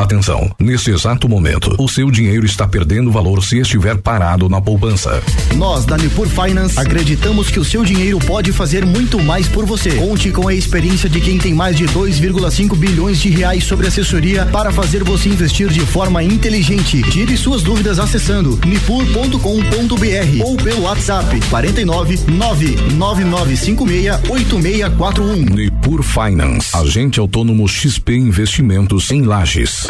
Atenção, neste exato momento, o seu dinheiro está perdendo valor se estiver parado na poupança. Nós, da Nipur Finance, acreditamos que o seu dinheiro pode fazer muito mais por você. Conte com a experiência de quem tem mais de 2,5 bilhões de reais sobre assessoria para fazer você investir de forma inteligente. Tire suas dúvidas acessando nipur.com.br ou pelo WhatsApp 49 99956 8641. Nipur Finance, agente autônomo XP Investimentos em Lages.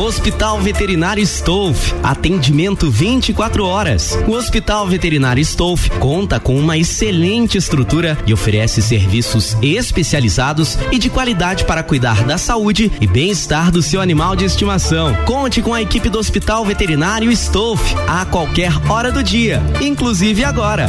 Hospital Veterinário Stolf, atendimento 24 horas. O Hospital Veterinário Stolf conta com uma excelente estrutura e oferece serviços especializados e de qualidade para cuidar da saúde e bem-estar do seu animal de estimação. Conte com a equipe do Hospital Veterinário Stolf a qualquer hora do dia, inclusive agora.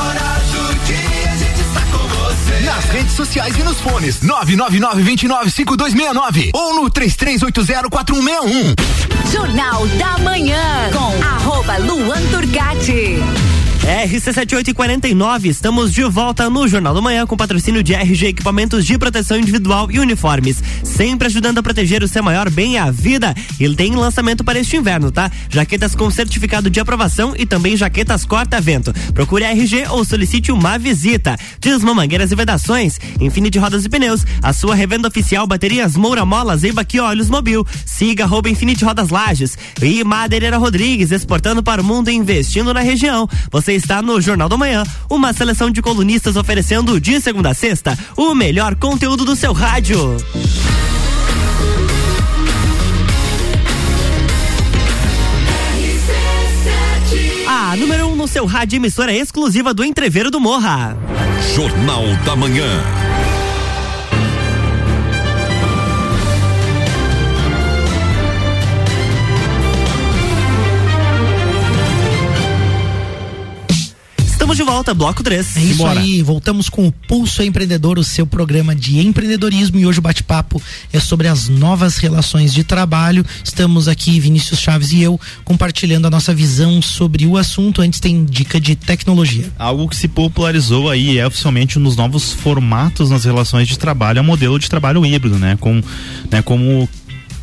nas redes sociais e nos fones 999-295269 ou no 33804161. Jornal da Manhã com arroba Luan. RC7849, estamos de volta no Jornal do Manhã com patrocínio de RG Equipamentos de Proteção Individual e Uniformes. Sempre ajudando a proteger o seu maior bem, a vida. Ele tem lançamento para este inverno, tá? Jaquetas com certificado de aprovação e também jaquetas corta-vento. Procure a RG ou solicite uma visita. Desma Mangueiras e Vedações, Infinity Rodas e Pneus, a sua revenda oficial Baterias Moura Molas e Baqui Olhos Mobil. Siga arroba Infinity Rodas Lages e Madeireira Rodrigues, exportando para o mundo e investindo na região. Você está no Jornal do Manhã, uma seleção de colunistas oferecendo de segunda a sexta o melhor conteúdo do seu rádio. A número 1 um no seu rádio emissora exclusiva do Entreveiro do Morra. Jornal da Manhã. De volta, bloco 3. É isso aí, voltamos com o Pulso Empreendedor, o seu programa de empreendedorismo e hoje o bate-papo é sobre as novas relações de trabalho. Estamos aqui, Vinícius Chaves e eu, compartilhando a nossa visão sobre o assunto. Antes tem dica de tecnologia. Algo que se popularizou aí é oficialmente um dos novos formatos nas relações de trabalho, é o modelo de trabalho híbrido, né? Com, né como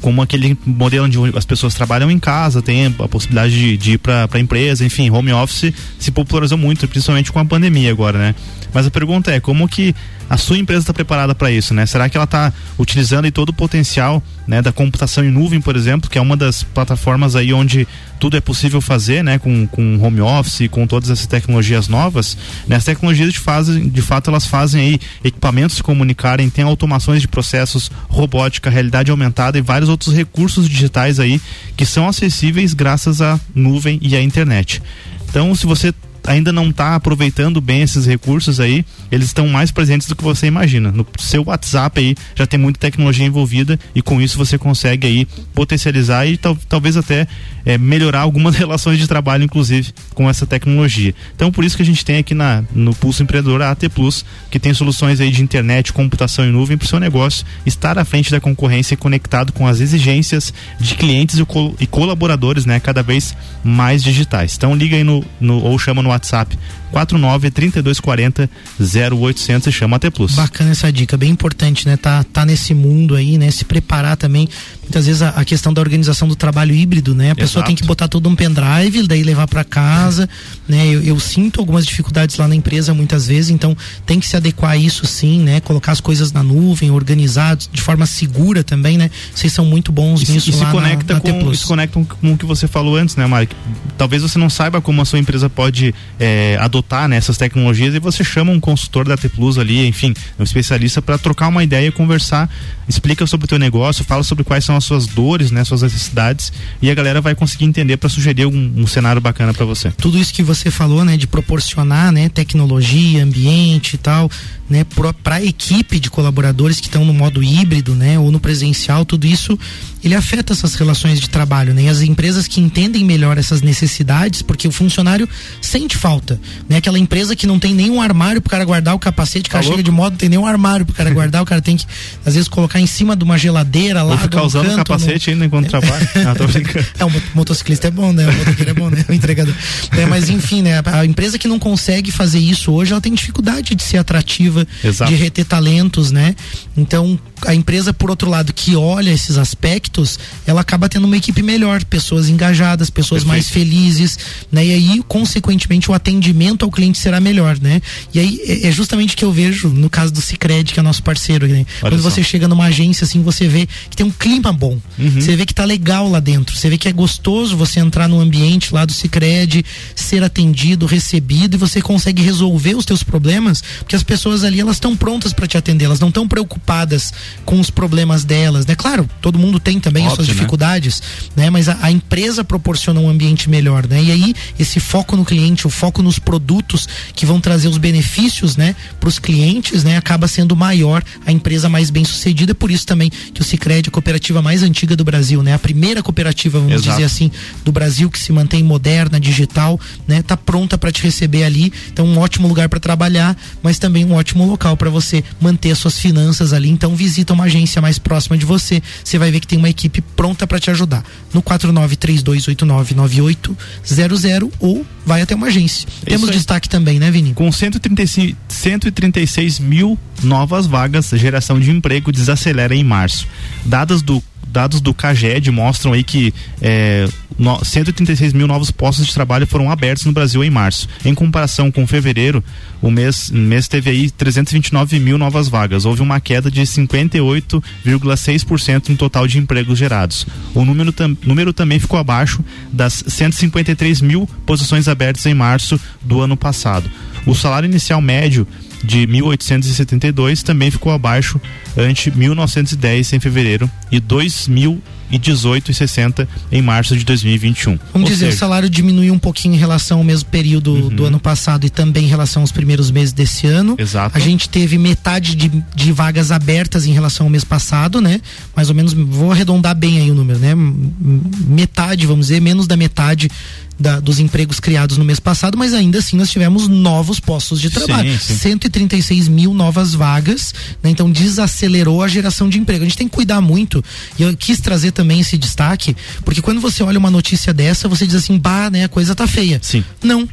como aquele modelo onde as pessoas trabalham em casa, tem a possibilidade de, de ir para a empresa, enfim, home office se popularizou muito, principalmente com a pandemia agora, né? Mas a pergunta é como que a sua empresa está preparada para isso, né? Será que ela está utilizando todo o potencial, né, da computação em nuvem, por exemplo, que é uma das plataformas aí onde tudo é possível fazer, né, com, com home office, com todas essas tecnologias novas. Né, as tecnologias de, fase, de fato elas fazem aí equipamentos se comunicarem, tem automações de processos, robótica, realidade aumentada e vários outros recursos digitais aí que são acessíveis graças à nuvem e à internet. Então, se você ainda não está aproveitando bem esses recursos aí, eles estão mais presentes do que você imagina. No seu WhatsApp aí já tem muita tecnologia envolvida e com isso você consegue aí potencializar e tal, talvez até é, melhorar algumas relações de trabalho, inclusive, com essa tecnologia. Então, por isso que a gente tem aqui na, no Pulso Empreendedor a AT Plus, que tem soluções aí de internet, computação em nuvem para o seu negócio estar à frente da concorrência e conectado com as exigências de clientes e, col e colaboradores, né, cada vez mais digitais. Então, liga aí no, no ou chama no WhatsApp WhatsApp. 49 3240 0800 e chama AT Plus. Bacana essa dica, bem importante, né? Tá, tá nesse mundo aí, né? Se preparar também. Muitas vezes a, a questão da organização do trabalho híbrido, né? A pessoa tem que botar todo um pendrive, daí levar para casa, né? Eu, eu, sinto algumas dificuldades lá na empresa muitas vezes, então tem que se adequar a isso sim, né? Colocar as coisas na nuvem, organizados, de forma segura também, né? Vocês são muito bons e, nisso e se conecta na, na com, se conectam com o que você falou antes, né, Mike? Talvez você não saiba como a sua empresa pode é, adotar né, essas tecnologias e você chama um consultor da T Plus ali, enfim, um especialista para trocar uma ideia, conversar, explica sobre o teu negócio, fala sobre quais são as suas dores, né, suas necessidades e a galera vai conseguir entender para sugerir um, um cenário bacana para você. Tudo isso que você falou, né, de proporcionar, né, tecnologia, ambiente e tal, né, para a equipe de colaboradores que estão no modo híbrido, né, ou no presencial, tudo isso ele afeta essas relações de trabalho, né? E as empresas que entendem melhor essas necessidades, porque o funcionário sente falta, né? Aquela empresa que não tem nenhum armário pro cara guardar o capacete, o cara tá chega de modo, não tem nenhum armário pro cara guardar, o cara tem que às vezes colocar em cima de uma geladeira lá, Ou ficar usando o capacete no... ainda enquanto trabalha. Ah, tô brincando. É, o motociclista é bom, né? O motoqueiro é bom, né? O entregador. É, mas enfim, né? A empresa que não consegue fazer isso hoje, ela tem dificuldade de ser atrativa, Exato. de reter talentos, né? Então, a empresa, por outro lado, que olha esses aspectos, ela acaba tendo uma equipe melhor, pessoas engajadas, pessoas Perfeito. mais felizes, né? E aí, consequentemente, o atendimento ao cliente será melhor, né? E aí é, é justamente o que eu vejo no caso do Cicred, que é nosso parceiro, né? Quando só. você chega numa agência assim, você vê que tem um clima bom. Uhum. Você vê que tá legal lá dentro, você vê que é gostoso você entrar no ambiente lá do Cicred, ser atendido, recebido e você consegue resolver os teus problemas, porque as pessoas ali elas estão prontas para te atender, elas não estão preocupadas com os problemas delas, né? Claro, todo mundo tem também Óbvio, as suas né? dificuldades, né? né? Mas a, a, empresa proporciona um ambiente melhor, né? E aí esse foco no cliente, o foco nos produtos que vão trazer os benefícios, né, para os clientes, né, acaba sendo maior, a empresa mais bem sucedida. Por isso também que o Sicredi é a cooperativa mais antiga do Brasil, né? A primeira cooperativa, vamos Exato. dizer assim, do Brasil que se mantém moderna, digital, né? Tá pronta para te receber ali. Então um ótimo lugar para trabalhar, mas também um ótimo local para você manter as suas finanças ali. Então visita uma agência mais próxima de você, você vai ver que tem uma equipe pronta para te ajudar. No 4932899800 ou vai até uma agência. É Temos destaque também, né, Vini? Com 135, 136 mil novas vagas, geração de emprego desacelera em março. Dados do dados do CAGED mostram aí que é, no, 136 mil novos postos de trabalho foram abertos no Brasil em março. Em comparação com fevereiro, o mês, mês teve aí 329 mil novas vagas. Houve uma queda de 58,6% no total de empregos gerados. O número, tam, número também ficou abaixo das 153 mil posições abertas em março do ano passado. O salário inicial médio de 1872 também ficou abaixo ante 1910 em fevereiro e 2000 e 18,60 em março de 2021. Vamos Ou dizer, seja, o salário diminuiu um pouquinho em relação ao mesmo período Uhum. do ano passado e também em relação aos primeiros meses desse ano. Exato. A gente teve metade de, de vagas abertas em relação ao mês passado, né? Mais ou menos, vou arredondar bem aí o número, né? Metade, vamos dizer, menos da metade da- dos empregos criados no mês passado, mas ainda assim nós tivemos novos postos de trabalho. Sim, sim. 136 mil novas vagas, né? Então desacelerou a geração de emprego. A gente tem que cuidar muito, e eu quis trazer também esse destaque, porque quando você olha uma notícia dessa, você diz assim, bah, né, a coisa tá feia. Sim. Não.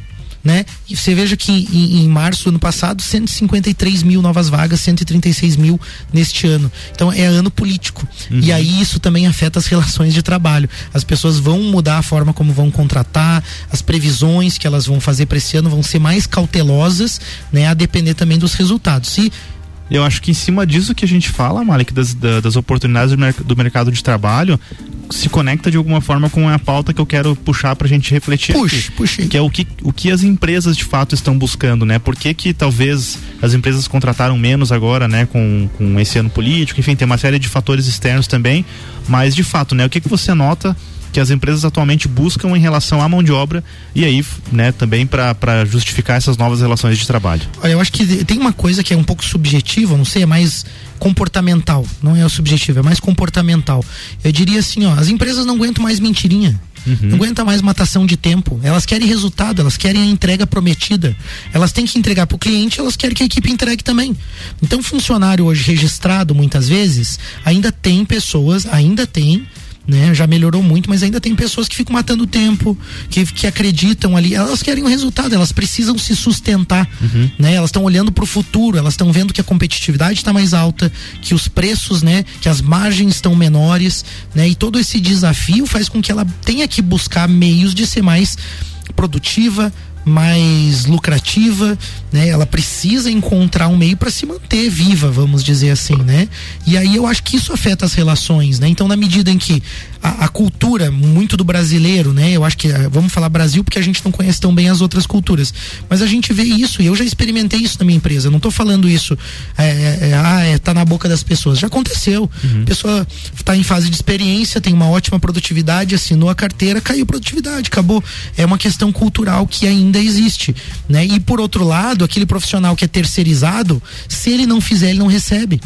Né? E você veja que em, em março do ano passado, 153 mil novas vagas, 136 mil neste ano. Então é ano político. E aí isso também afeta as relações de trabalho. As pessoas vão mudar a forma como vão contratar, as previsões que elas vão fazer para esse ano vão ser mais cautelosas, né? A depender também dos resultados. E Eu acho que em cima disso que a gente fala, Malik, das, da- das oportunidades do, merc- do mercado de trabalho, se conecta de alguma forma com a pauta que eu quero puxar pra gente refletir. Puxe, aqui, puxe. Que é o que, o que as empresas de fato estão buscando, né? Por que, que talvez as empresas contrataram menos agora, né? Com, com esse ano político, enfim, tem uma série de fatores externos também, mas de fato, né? O que, que você nota que as empresas atualmente buscam em relação à mão de obra e aí, né, também para justificar essas novas relações de trabalho. Olha, eu acho que tem uma coisa que é um pouco subjetiva, não sei, é mais comportamental, não é o subjetivo, é mais comportamental. Eu diria assim, ó, as empresas não aguentam mais mentirinha. Não aguenta mais matação de tempo. Elas querem resultado, elas querem a entrega prometida. Elas têm que entregar para o cliente, elas querem que a equipe entregue também. Então, funcionário hoje registrado, muitas vezes, ainda tem pessoas, ainda tem né? Já melhorou muito, mas ainda tem pessoas que ficam matando tempo, que, que acreditam ali. Elas querem o resultado, elas precisam se sustentar, né? Elas estão olhando para o futuro, elas estão vendo que a competitividade está mais alta, que os preços, né? Que as margens estão menores, né? E todo esse desafio faz com que ela tenha que buscar meios de ser mais produtiva, mais lucrativa, né? Ela precisa encontrar um meio para se manter viva, vamos dizer assim, né? E aí eu acho que isso afeta as relações, né? Então na medida em que a, a cultura muito do brasileiro, né? Eu acho que ah, vamos falar Brasil porque a gente não conhece tão bem as outras culturas, mas a gente vê isso e eu já experimentei isso na minha empresa. Não tô falando isso, é, é, ah, é, tá na boca das pessoas. Já aconteceu. A pessoa está em fase de experiência, tem uma ótima produtividade, assinou a carteira, caiu a produtividade, acabou. É uma questão cultural que ainda existe, né? E por outro lado, aquele profissional que é terceirizado, se ele não fizer, ele não recebe,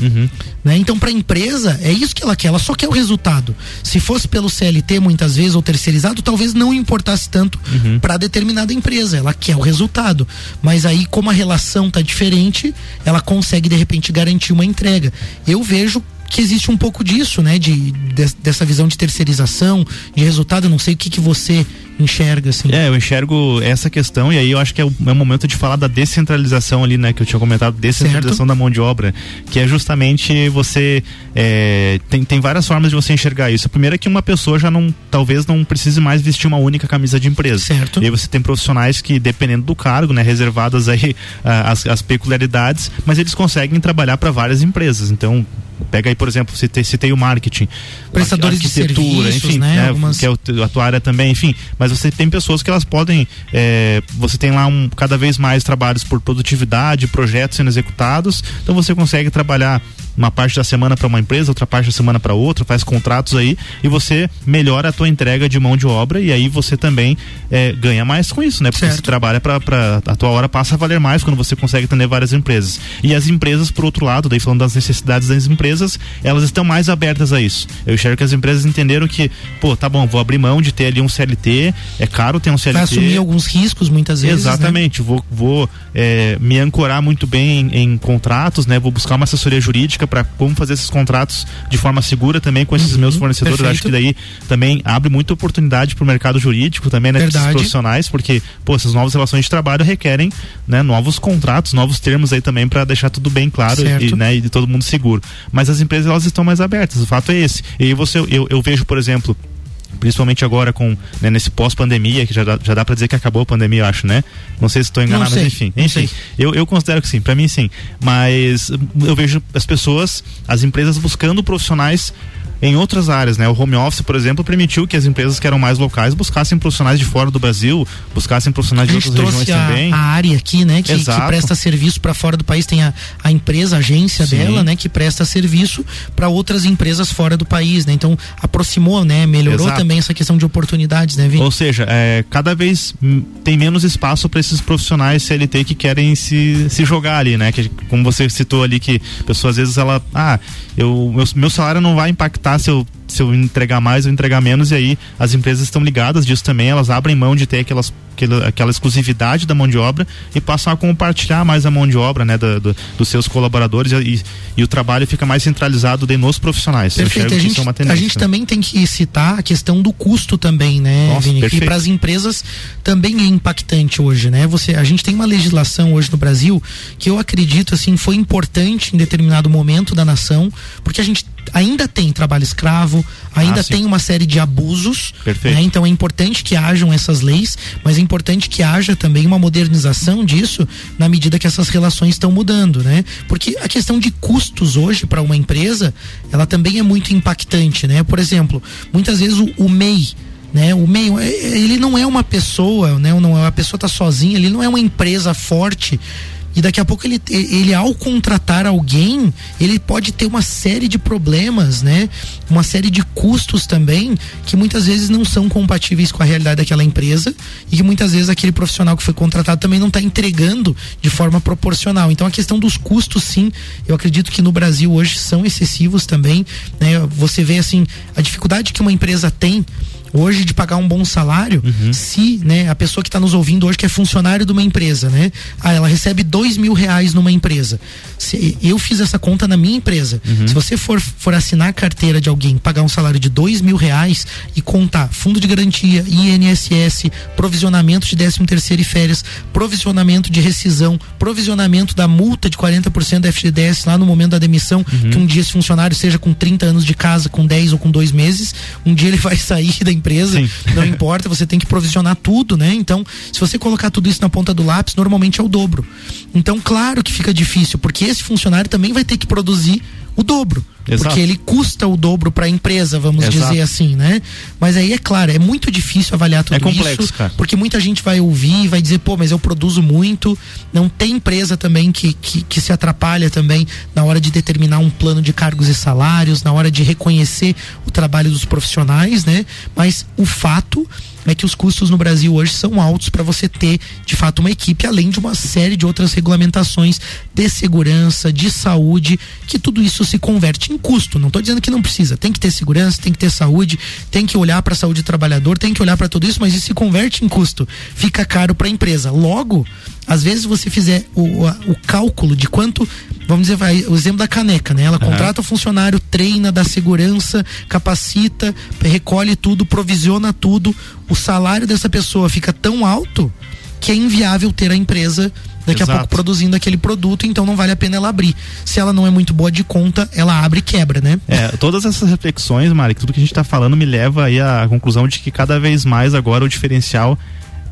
né? Então para a empresa é isso que ela quer, ela só quer o resultado. Se fosse pelo CLT muitas vezes ou terceirizado, talvez não importasse tanto para determinada empresa, ela quer o resultado. Mas aí como a relação tá diferente, ela consegue de repente garantir uma entrega. Eu vejo que existe um pouco disso, né? De, de- dessa visão de terceirização, de resultado, não sei o que, que você enxerga, assim. É, eu enxergo essa questão e aí eu acho que é o, é o momento de falar da descentralização ali, né? Que eu tinha comentado, descentralização Certo. da mão de obra, que é justamente você é, tem, tem várias formas de você enxergar isso. A primeira é que uma pessoa já não, talvez não precise mais vestir uma única camisa de empresa. Certo. E aí você tem profissionais que, dependendo do cargo, né, reservadas aí as, as peculiaridades, mas eles conseguem trabalhar para várias empresas. Então, pega aí, por exemplo, citei, citei o marketing, Prestadores de serviços, enfim, né, algumas- que é a tua área também, enfim. Mas você tem pessoas que elas podem, é, você tem lá um cada vez mais trabalhos por produtividade, projetos sendo executados, então você consegue trabalhar uma parte da semana para uma empresa, outra parte da semana para outra, faz contratos aí e você melhora a tua entrega de mão de obra e aí você também é, ganha mais com isso, né? Porque você trabalha para a tua hora passa a valer mais quando você consegue atender várias empresas. E as empresas, por outro lado, daí falando das necessidades das empresas, elas estão mais abertas a isso. Eu enxergo que as empresas entenderam que, pô, tá bom, vou abrir mão de ter ali um CLT, é caro ter um CLT. Vai assumir alguns riscos muitas vezes. né? Exatamente, vou, vou é, me ancorar muito bem em, em contratos, né? Vou buscar uma assessoria jurídica para como fazer esses contratos de forma segura também com esses meus fornecedores. perfeito. Acho que daí também abre muita oportunidade para o mercado jurídico também, né? desses Verdade. profissionais, porque pô, essas novas relações de trabalho requerem né, novos contratos, novos termos aí também para deixar tudo bem claro Certo. e, né, e de todo mundo seguro. Mas as empresas elas estão mais abertas, o fato é esse. E você, eu, eu vejo, por exemplo, principalmente agora com né, nesse pós-pandemia, que já dá, já dá para dizer que acabou a pandemia, eu acho, né? Não sei se estou enganado, sei, mas enfim. Enfim, eu, eu considero que sim, para mim sim. Mas eu vejo as pessoas, as empresas buscando profissionais em outras áreas, né? O home office, por exemplo, permitiu que as empresas que eram mais locais buscassem profissionais de fora do Brasil, buscassem profissionais de outras regiões a, também. A área aqui, né, que, que presta serviço para fora do país, tem a, a empresa, a agência Sim. dela, né, que presta serviço para outras empresas fora do país, né? Então aproximou, né, melhorou Exato. também essa questão de oportunidades, né, Vini? Ou seja, é, cada vez tem menos espaço para esses profissionais CLT que querem se, se jogar ali, né? Que como você citou ali que pessoas às vezes ela, ah, eu meu, meu salário não vai impactar se eu se eu entregar mais ou entregar menos, e aí as empresas estão ligadas disso também, elas abrem mão de ter aquelas, aquela, aquela exclusividade da mão de obra e passam a compartilhar mais a mão de obra, né, do, do, dos seus colaboradores e, e, o trabalho fica mais centralizado de nos profissionais. Perfeito, a gente, a gente né? também tem que citar a questão do custo também, né, Nossa, Vini? Que para as empresas também é impactante hoje, né? Você, a gente tem uma legislação hoje no Brasil que eu acredito assim foi importante em determinado momento da nação, porque a gente ainda tem trabalho escravo, ainda ah, tem uma série de abusos. Né? Então é importante que hajam essas leis, mas é importante que haja também uma modernização disso na medida que essas relações estão mudando, né? Porque a questão de custos hoje para uma empresa, ela também é muito impactante, né? Por exemplo, muitas vezes o, o MEI né? O meio, é, ele não é uma pessoa, né? Não, é, a pessoa está sozinha, ele não é uma empresa forte e daqui a pouco ele, ele ao contratar alguém, ele pode ter uma série de problemas, né? Uma série de custos também que muitas vezes não são compatíveis com a realidade daquela empresa e que muitas vezes aquele profissional que foi contratado também não está entregando de forma proporcional. Então a questão dos custos, sim, eu acredito que no Brasil hoje são excessivos também, né? Você vê assim a dificuldade que uma empresa tem hoje de pagar um bom salário uhum. se né, a pessoa que está nos ouvindo hoje que é funcionário de uma empresa, né? Ah, ela recebe dois mil reais numa empresa. Se, eu fiz essa conta na minha empresa. Uhum. Se você for, for assinar a carteira de alguém, pagar um salário de dois mil reais e contar fundo de garantia, INSS, provisionamento de 13 terceiro e férias, provisionamento de rescisão, provisionamento da multa de 40% da FGTS lá no momento da demissão, uhum. que um dia esse funcionário seja com 30 anos de casa, com 10 ou com dois meses, um dia ele vai sair da empresa, Sim. não importa, você tem que provisionar tudo, né? Então, se você colocar tudo isso na ponta do lápis, normalmente é o dobro. Então, claro que fica difícil, porque esse funcionário também vai ter que produzir o dobro. Exato. Porque ele custa o dobro para a empresa, vamos Exato. dizer assim, né? Mas aí é claro, é muito difícil avaliar tudo é complexo, isso, cara. porque muita gente vai ouvir e vai dizer, pô, mas eu produzo muito. Não tem empresa também que, que, que se atrapalha também na hora de determinar um plano de cargos e salários, na hora de reconhecer o trabalho dos profissionais, né? Mas o fato é que os custos no Brasil hoje são altos para você ter, de fato, uma equipe, além de uma série de outras regulamentações de segurança, de saúde, que tudo isso se converte em custo. Não estou dizendo que não precisa, tem que ter segurança, tem que ter saúde, tem que olhar para a saúde do trabalhador, tem que olhar para tudo isso, mas isso se converte em custo. Fica caro para a empresa. Logo, às vezes você fizer o, o cálculo de quanto, vamos dizer, vai, o exemplo da caneca, né? Ela uhum. contrata o funcionário, treina, dá segurança, capacita, recolhe tudo, provisiona tudo. O salário dessa pessoa fica tão alto que é inviável ter a empresa daqui Exato. a pouco produzindo aquele produto, então não vale a pena ela abrir. Se ela não é muito boa de conta, ela abre e quebra, né? É, todas essas reflexões, Mari, tudo que a gente está falando me leva aí à conclusão de que cada vez mais agora o diferencial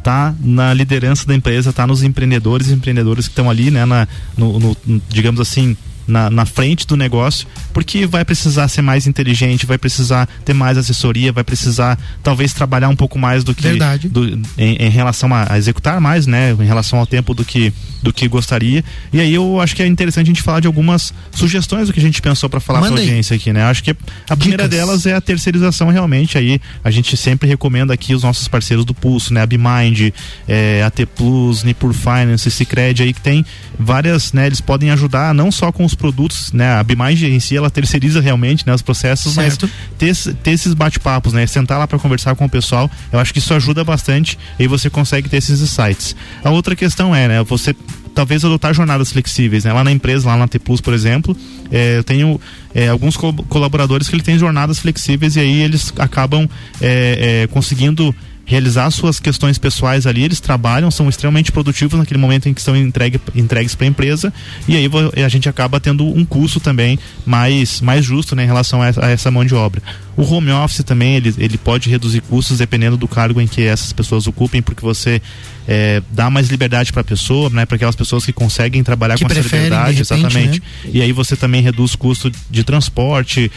tá na liderança da empresa, tá nos empreendedores e empreendedores que estão ali, né, na, no, no, digamos assim, na, na frente do negócio, porque vai precisar ser mais inteligente, vai precisar ter mais assessoria, vai precisar talvez trabalhar um pouco mais do que Verdade. Do, em, em, relação a, a, executar mais, né, em relação ao tempo do que do que gostaria. E aí eu acho que é interessante a gente falar de algumas sugestões do que a gente pensou para falar para a audiência aqui, né? Acho que a primeira Dicas. delas é a terceirização realmente. Aí a gente sempre recomenda aqui os nossos parceiros do Pulso, né? A Bimind, é, a T Plus, Nipur Finance, Cicred aí que tem várias, né? Eles podem ajudar não só com os produtos, né? A Bimind em si ela terceiriza realmente, né? Os processos, certo. mas ter, ter esses bate-papos, né? Sentar lá para conversar com o pessoal, eu acho que isso ajuda bastante e você consegue ter esses insights. A outra questão é, né? Você talvez adotar jornadas flexíveis, né? Lá na empresa, lá na T Plus, por exemplo, é, eu tenho é, alguns co colaboradores que ele tem jornadas flexíveis e aí eles acabam é, é conseguindo realizar suas questões pessoais ali, eles trabalham, são extremamente produtivos naquele momento em que são entregue, entregues para a empresa e aí a gente acaba tendo um custo também mais, mais justo né, em relação a essa, a essa mão de obra. O home office também, ele, ele pode reduzir custos dependendo do cargo em que essas pessoas ocupem, porque você é, dá mais liberdade para a pessoa, né? Para aquelas pessoas que conseguem trabalhar Que com essa liberdade, de repente, exatamente. né? E aí você também reduz custo de transporte,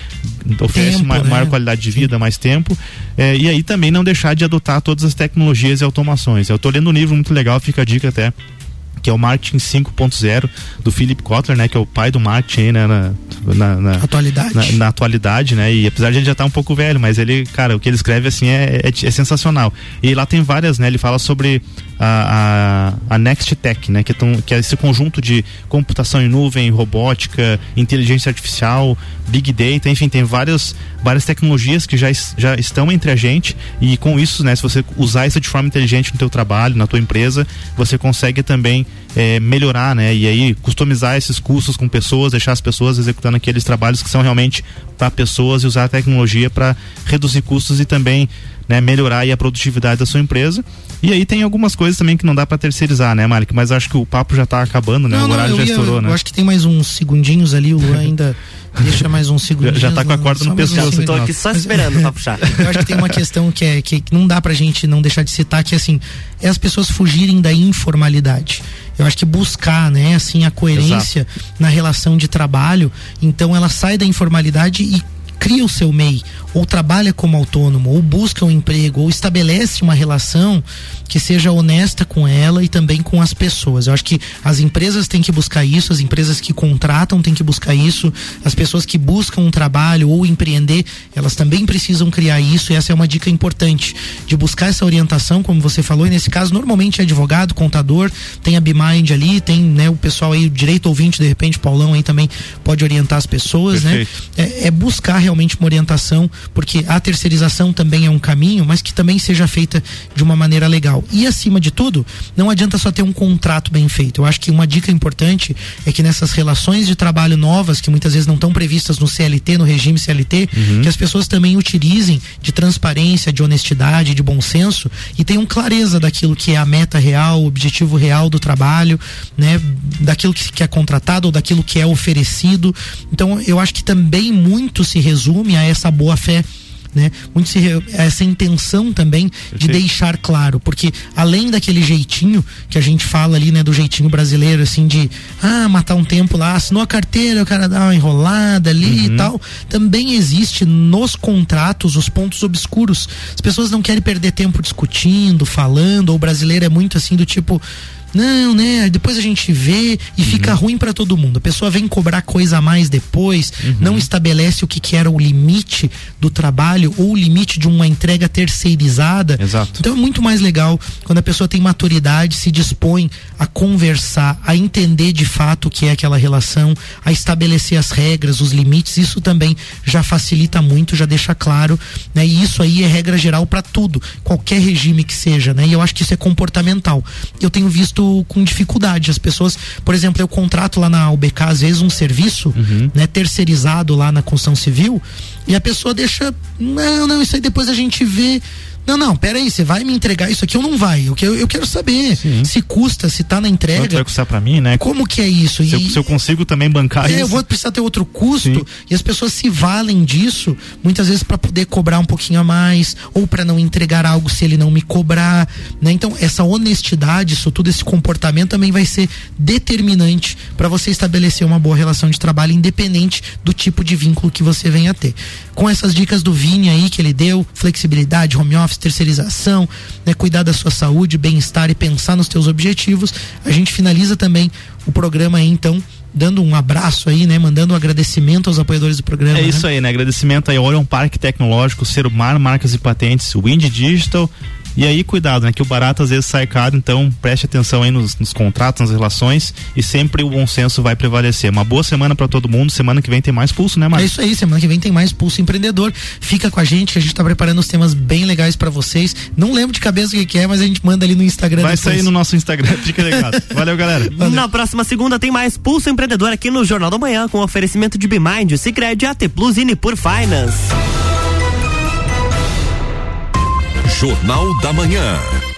oferece Tempo, uma né? maior qualidade de vida, mais tempo. É, e aí também não deixar de adotar todas as tecnologias e automações. Eu tô lendo um livro muito legal, fica a dica até que é o Marketing 5.0 do Philip Kotler, né, que é o pai do marketing aí, né, na, na, na- atualidade. na, na atualidade, né? E apesar de ele já estar um pouco velho, mas ele, cara, o que ele escreve assim é, é, é sensacional. E lá tem várias, né? Ele fala sobre a, a, a Next Tech, né? Que, tão, que é esse conjunto de computação em nuvem, robótica, inteligência artificial, big data, enfim, tem várias, várias tecnologias que já, já estão entre a gente e com isso, né? Se você usar isso de forma inteligente no teu trabalho, na tua empresa, você consegue também eh, melhorar, né? E aí customizar esses custos com pessoas, deixar as pessoas executando aqueles trabalhos que são realmente para pessoas e usar a tecnologia para reduzir custos e também né, melhorar a produtividade da sua empresa. E aí tem algumas coisas também que não dá para terceirizar, né, Malik? Mas acho que o papo já tá acabando, né? Não, o não, horário eu já ia- estourou, né? Eu acho que tem mais uns segundinhos ali, o Luan ainda deixa mais uns segundinhos. Já tá com a corda no pescoço, segundinhos. tô aqui só esperando pra puxar. Eu acho que tem uma questão que, é, que não dá pra gente não deixar de citar, que assim, é as pessoas fugirem da informalidade. Eu acho que buscar, né, assim, a coerência na relação de trabalho, então ela sai da informalidade e cria o seu MEI, ou trabalha como autônomo, ou busca um emprego, ou estabelece uma relação que seja honesta com ela e também com as pessoas. Eu acho que as empresas têm que buscar isso, as empresas que contratam têm que buscar isso, as pessoas que buscam um trabalho ou empreender, elas também precisam criar isso, e essa é uma dica importante, de buscar essa orientação, como você falou, e nesse caso normalmente é advogado, contador, tem a BMind ali, tem né, o pessoal aí, o direito ouvinte, de repente, Paulão aí também pode orientar as pessoas, né? É, é buscar realmente uma orientação, porque a terceirização também é um caminho, mas que também seja feita de uma maneira legal. E acima de tudo, não adianta só ter um contrato bem feito. Eu acho que uma dica importante é que nessas relações de trabalho novas, que muitas vezes não estão previstas no CLT, no regime CLT, que as pessoas também utilizem de transparência, de honestidade, de bom senso e tenham clareza daquilo que é a meta real, o objetivo real do trabalho, né? Daquilo que, que é contratado ou daquilo que é oferecido. Então, eu acho que também muito se resume a essa boa fé né? Muito se essa intenção também de deixar claro, porque além daquele jeitinho que a gente fala ali, né, do jeitinho brasileiro, assim, de ah, matar um tempo lá, assinou a carteira, o cara dá uma enrolada ali e tal, também existe nos contratos os pontos obscuros. As pessoas não querem perder tempo discutindo, falando, ou o brasileiro é muito assim do tipo não, né? Depois a gente vê e fica ruim pra todo mundo. A pessoa vem cobrar coisa a mais depois, não estabelece o que, que era o limite do trabalho ou o limite de uma entrega terceirizada. Exato. Então é muito mais legal quando a pessoa tem maturidade, se dispõe a conversar, a entender de fato o que é aquela relação, a estabelecer as regras, os limites. Isso também já facilita muito, já deixa claro, né? E isso aí é regra geral para tudo, qualquer regime que seja, né? E eu acho que isso é comportamental. Eu tenho visto com dificuldade as pessoas, por exemplo, eu contrato lá na UBK às vezes um serviço, né, terceirizado lá na construção civil, e a pessoa deixa, não, não, isso aí depois a gente vê. Não, não, peraí, você vai me entregar isso aqui ou não vai? Eu, eu, eu quero saber se custa, se tá na Quanto vai entrega. custar pra mim, né? Como que é isso? Se, eu, E- se eu consigo também bancar é, isso. eu vou precisar ter outro custo e as pessoas se valem disso muitas vezes para poder cobrar um pouquinho a mais ou para não entregar algo se ele não me cobrar, né? Então essa honestidade, isso tudo esse comportamento também vai ser determinante para você estabelecer uma boa relação de trabalho independente do tipo de vínculo que você venha a ter. Com essas dicas do Vini aí que ele deu, flexibilidade, home office, terceirização, né, cuidar da sua saúde, bem-estar e pensar nos teus objetivos, a gente finaliza também o programa aí então dando um abraço aí, né, mandando um agradecimento aos apoiadores do programa. É né? isso aí, né? Agradecimento aí, Orion Parque Tecnológico, Serumar Marcas e Patentes, Wind Digital. E aí, cuidado, né? Que o barato às vezes sai caro, então preste atenção aí nos, nos contratos, nas relações e sempre o bom senso vai prevalecer. Uma boa semana pra todo mundo. Semana que vem tem mais pulso, né, É Marcos? isso aí, semana que vem tem mais Pulso Empreendedor. Fica com a gente que a gente tá preparando os temas bem legais pra vocês. Não lembro de cabeça o que, que é, mas a gente manda ali no Instagram Vai depois. sair no nosso Instagram, fica ligado. Valeu, galera. Na próxima segunda tem mais Pulso Empreendedor aqui no Jornal da Manhã com oferecimento de Bimind, Sicredi, AT Plus e Nipur Finance. Jornal da Manhã.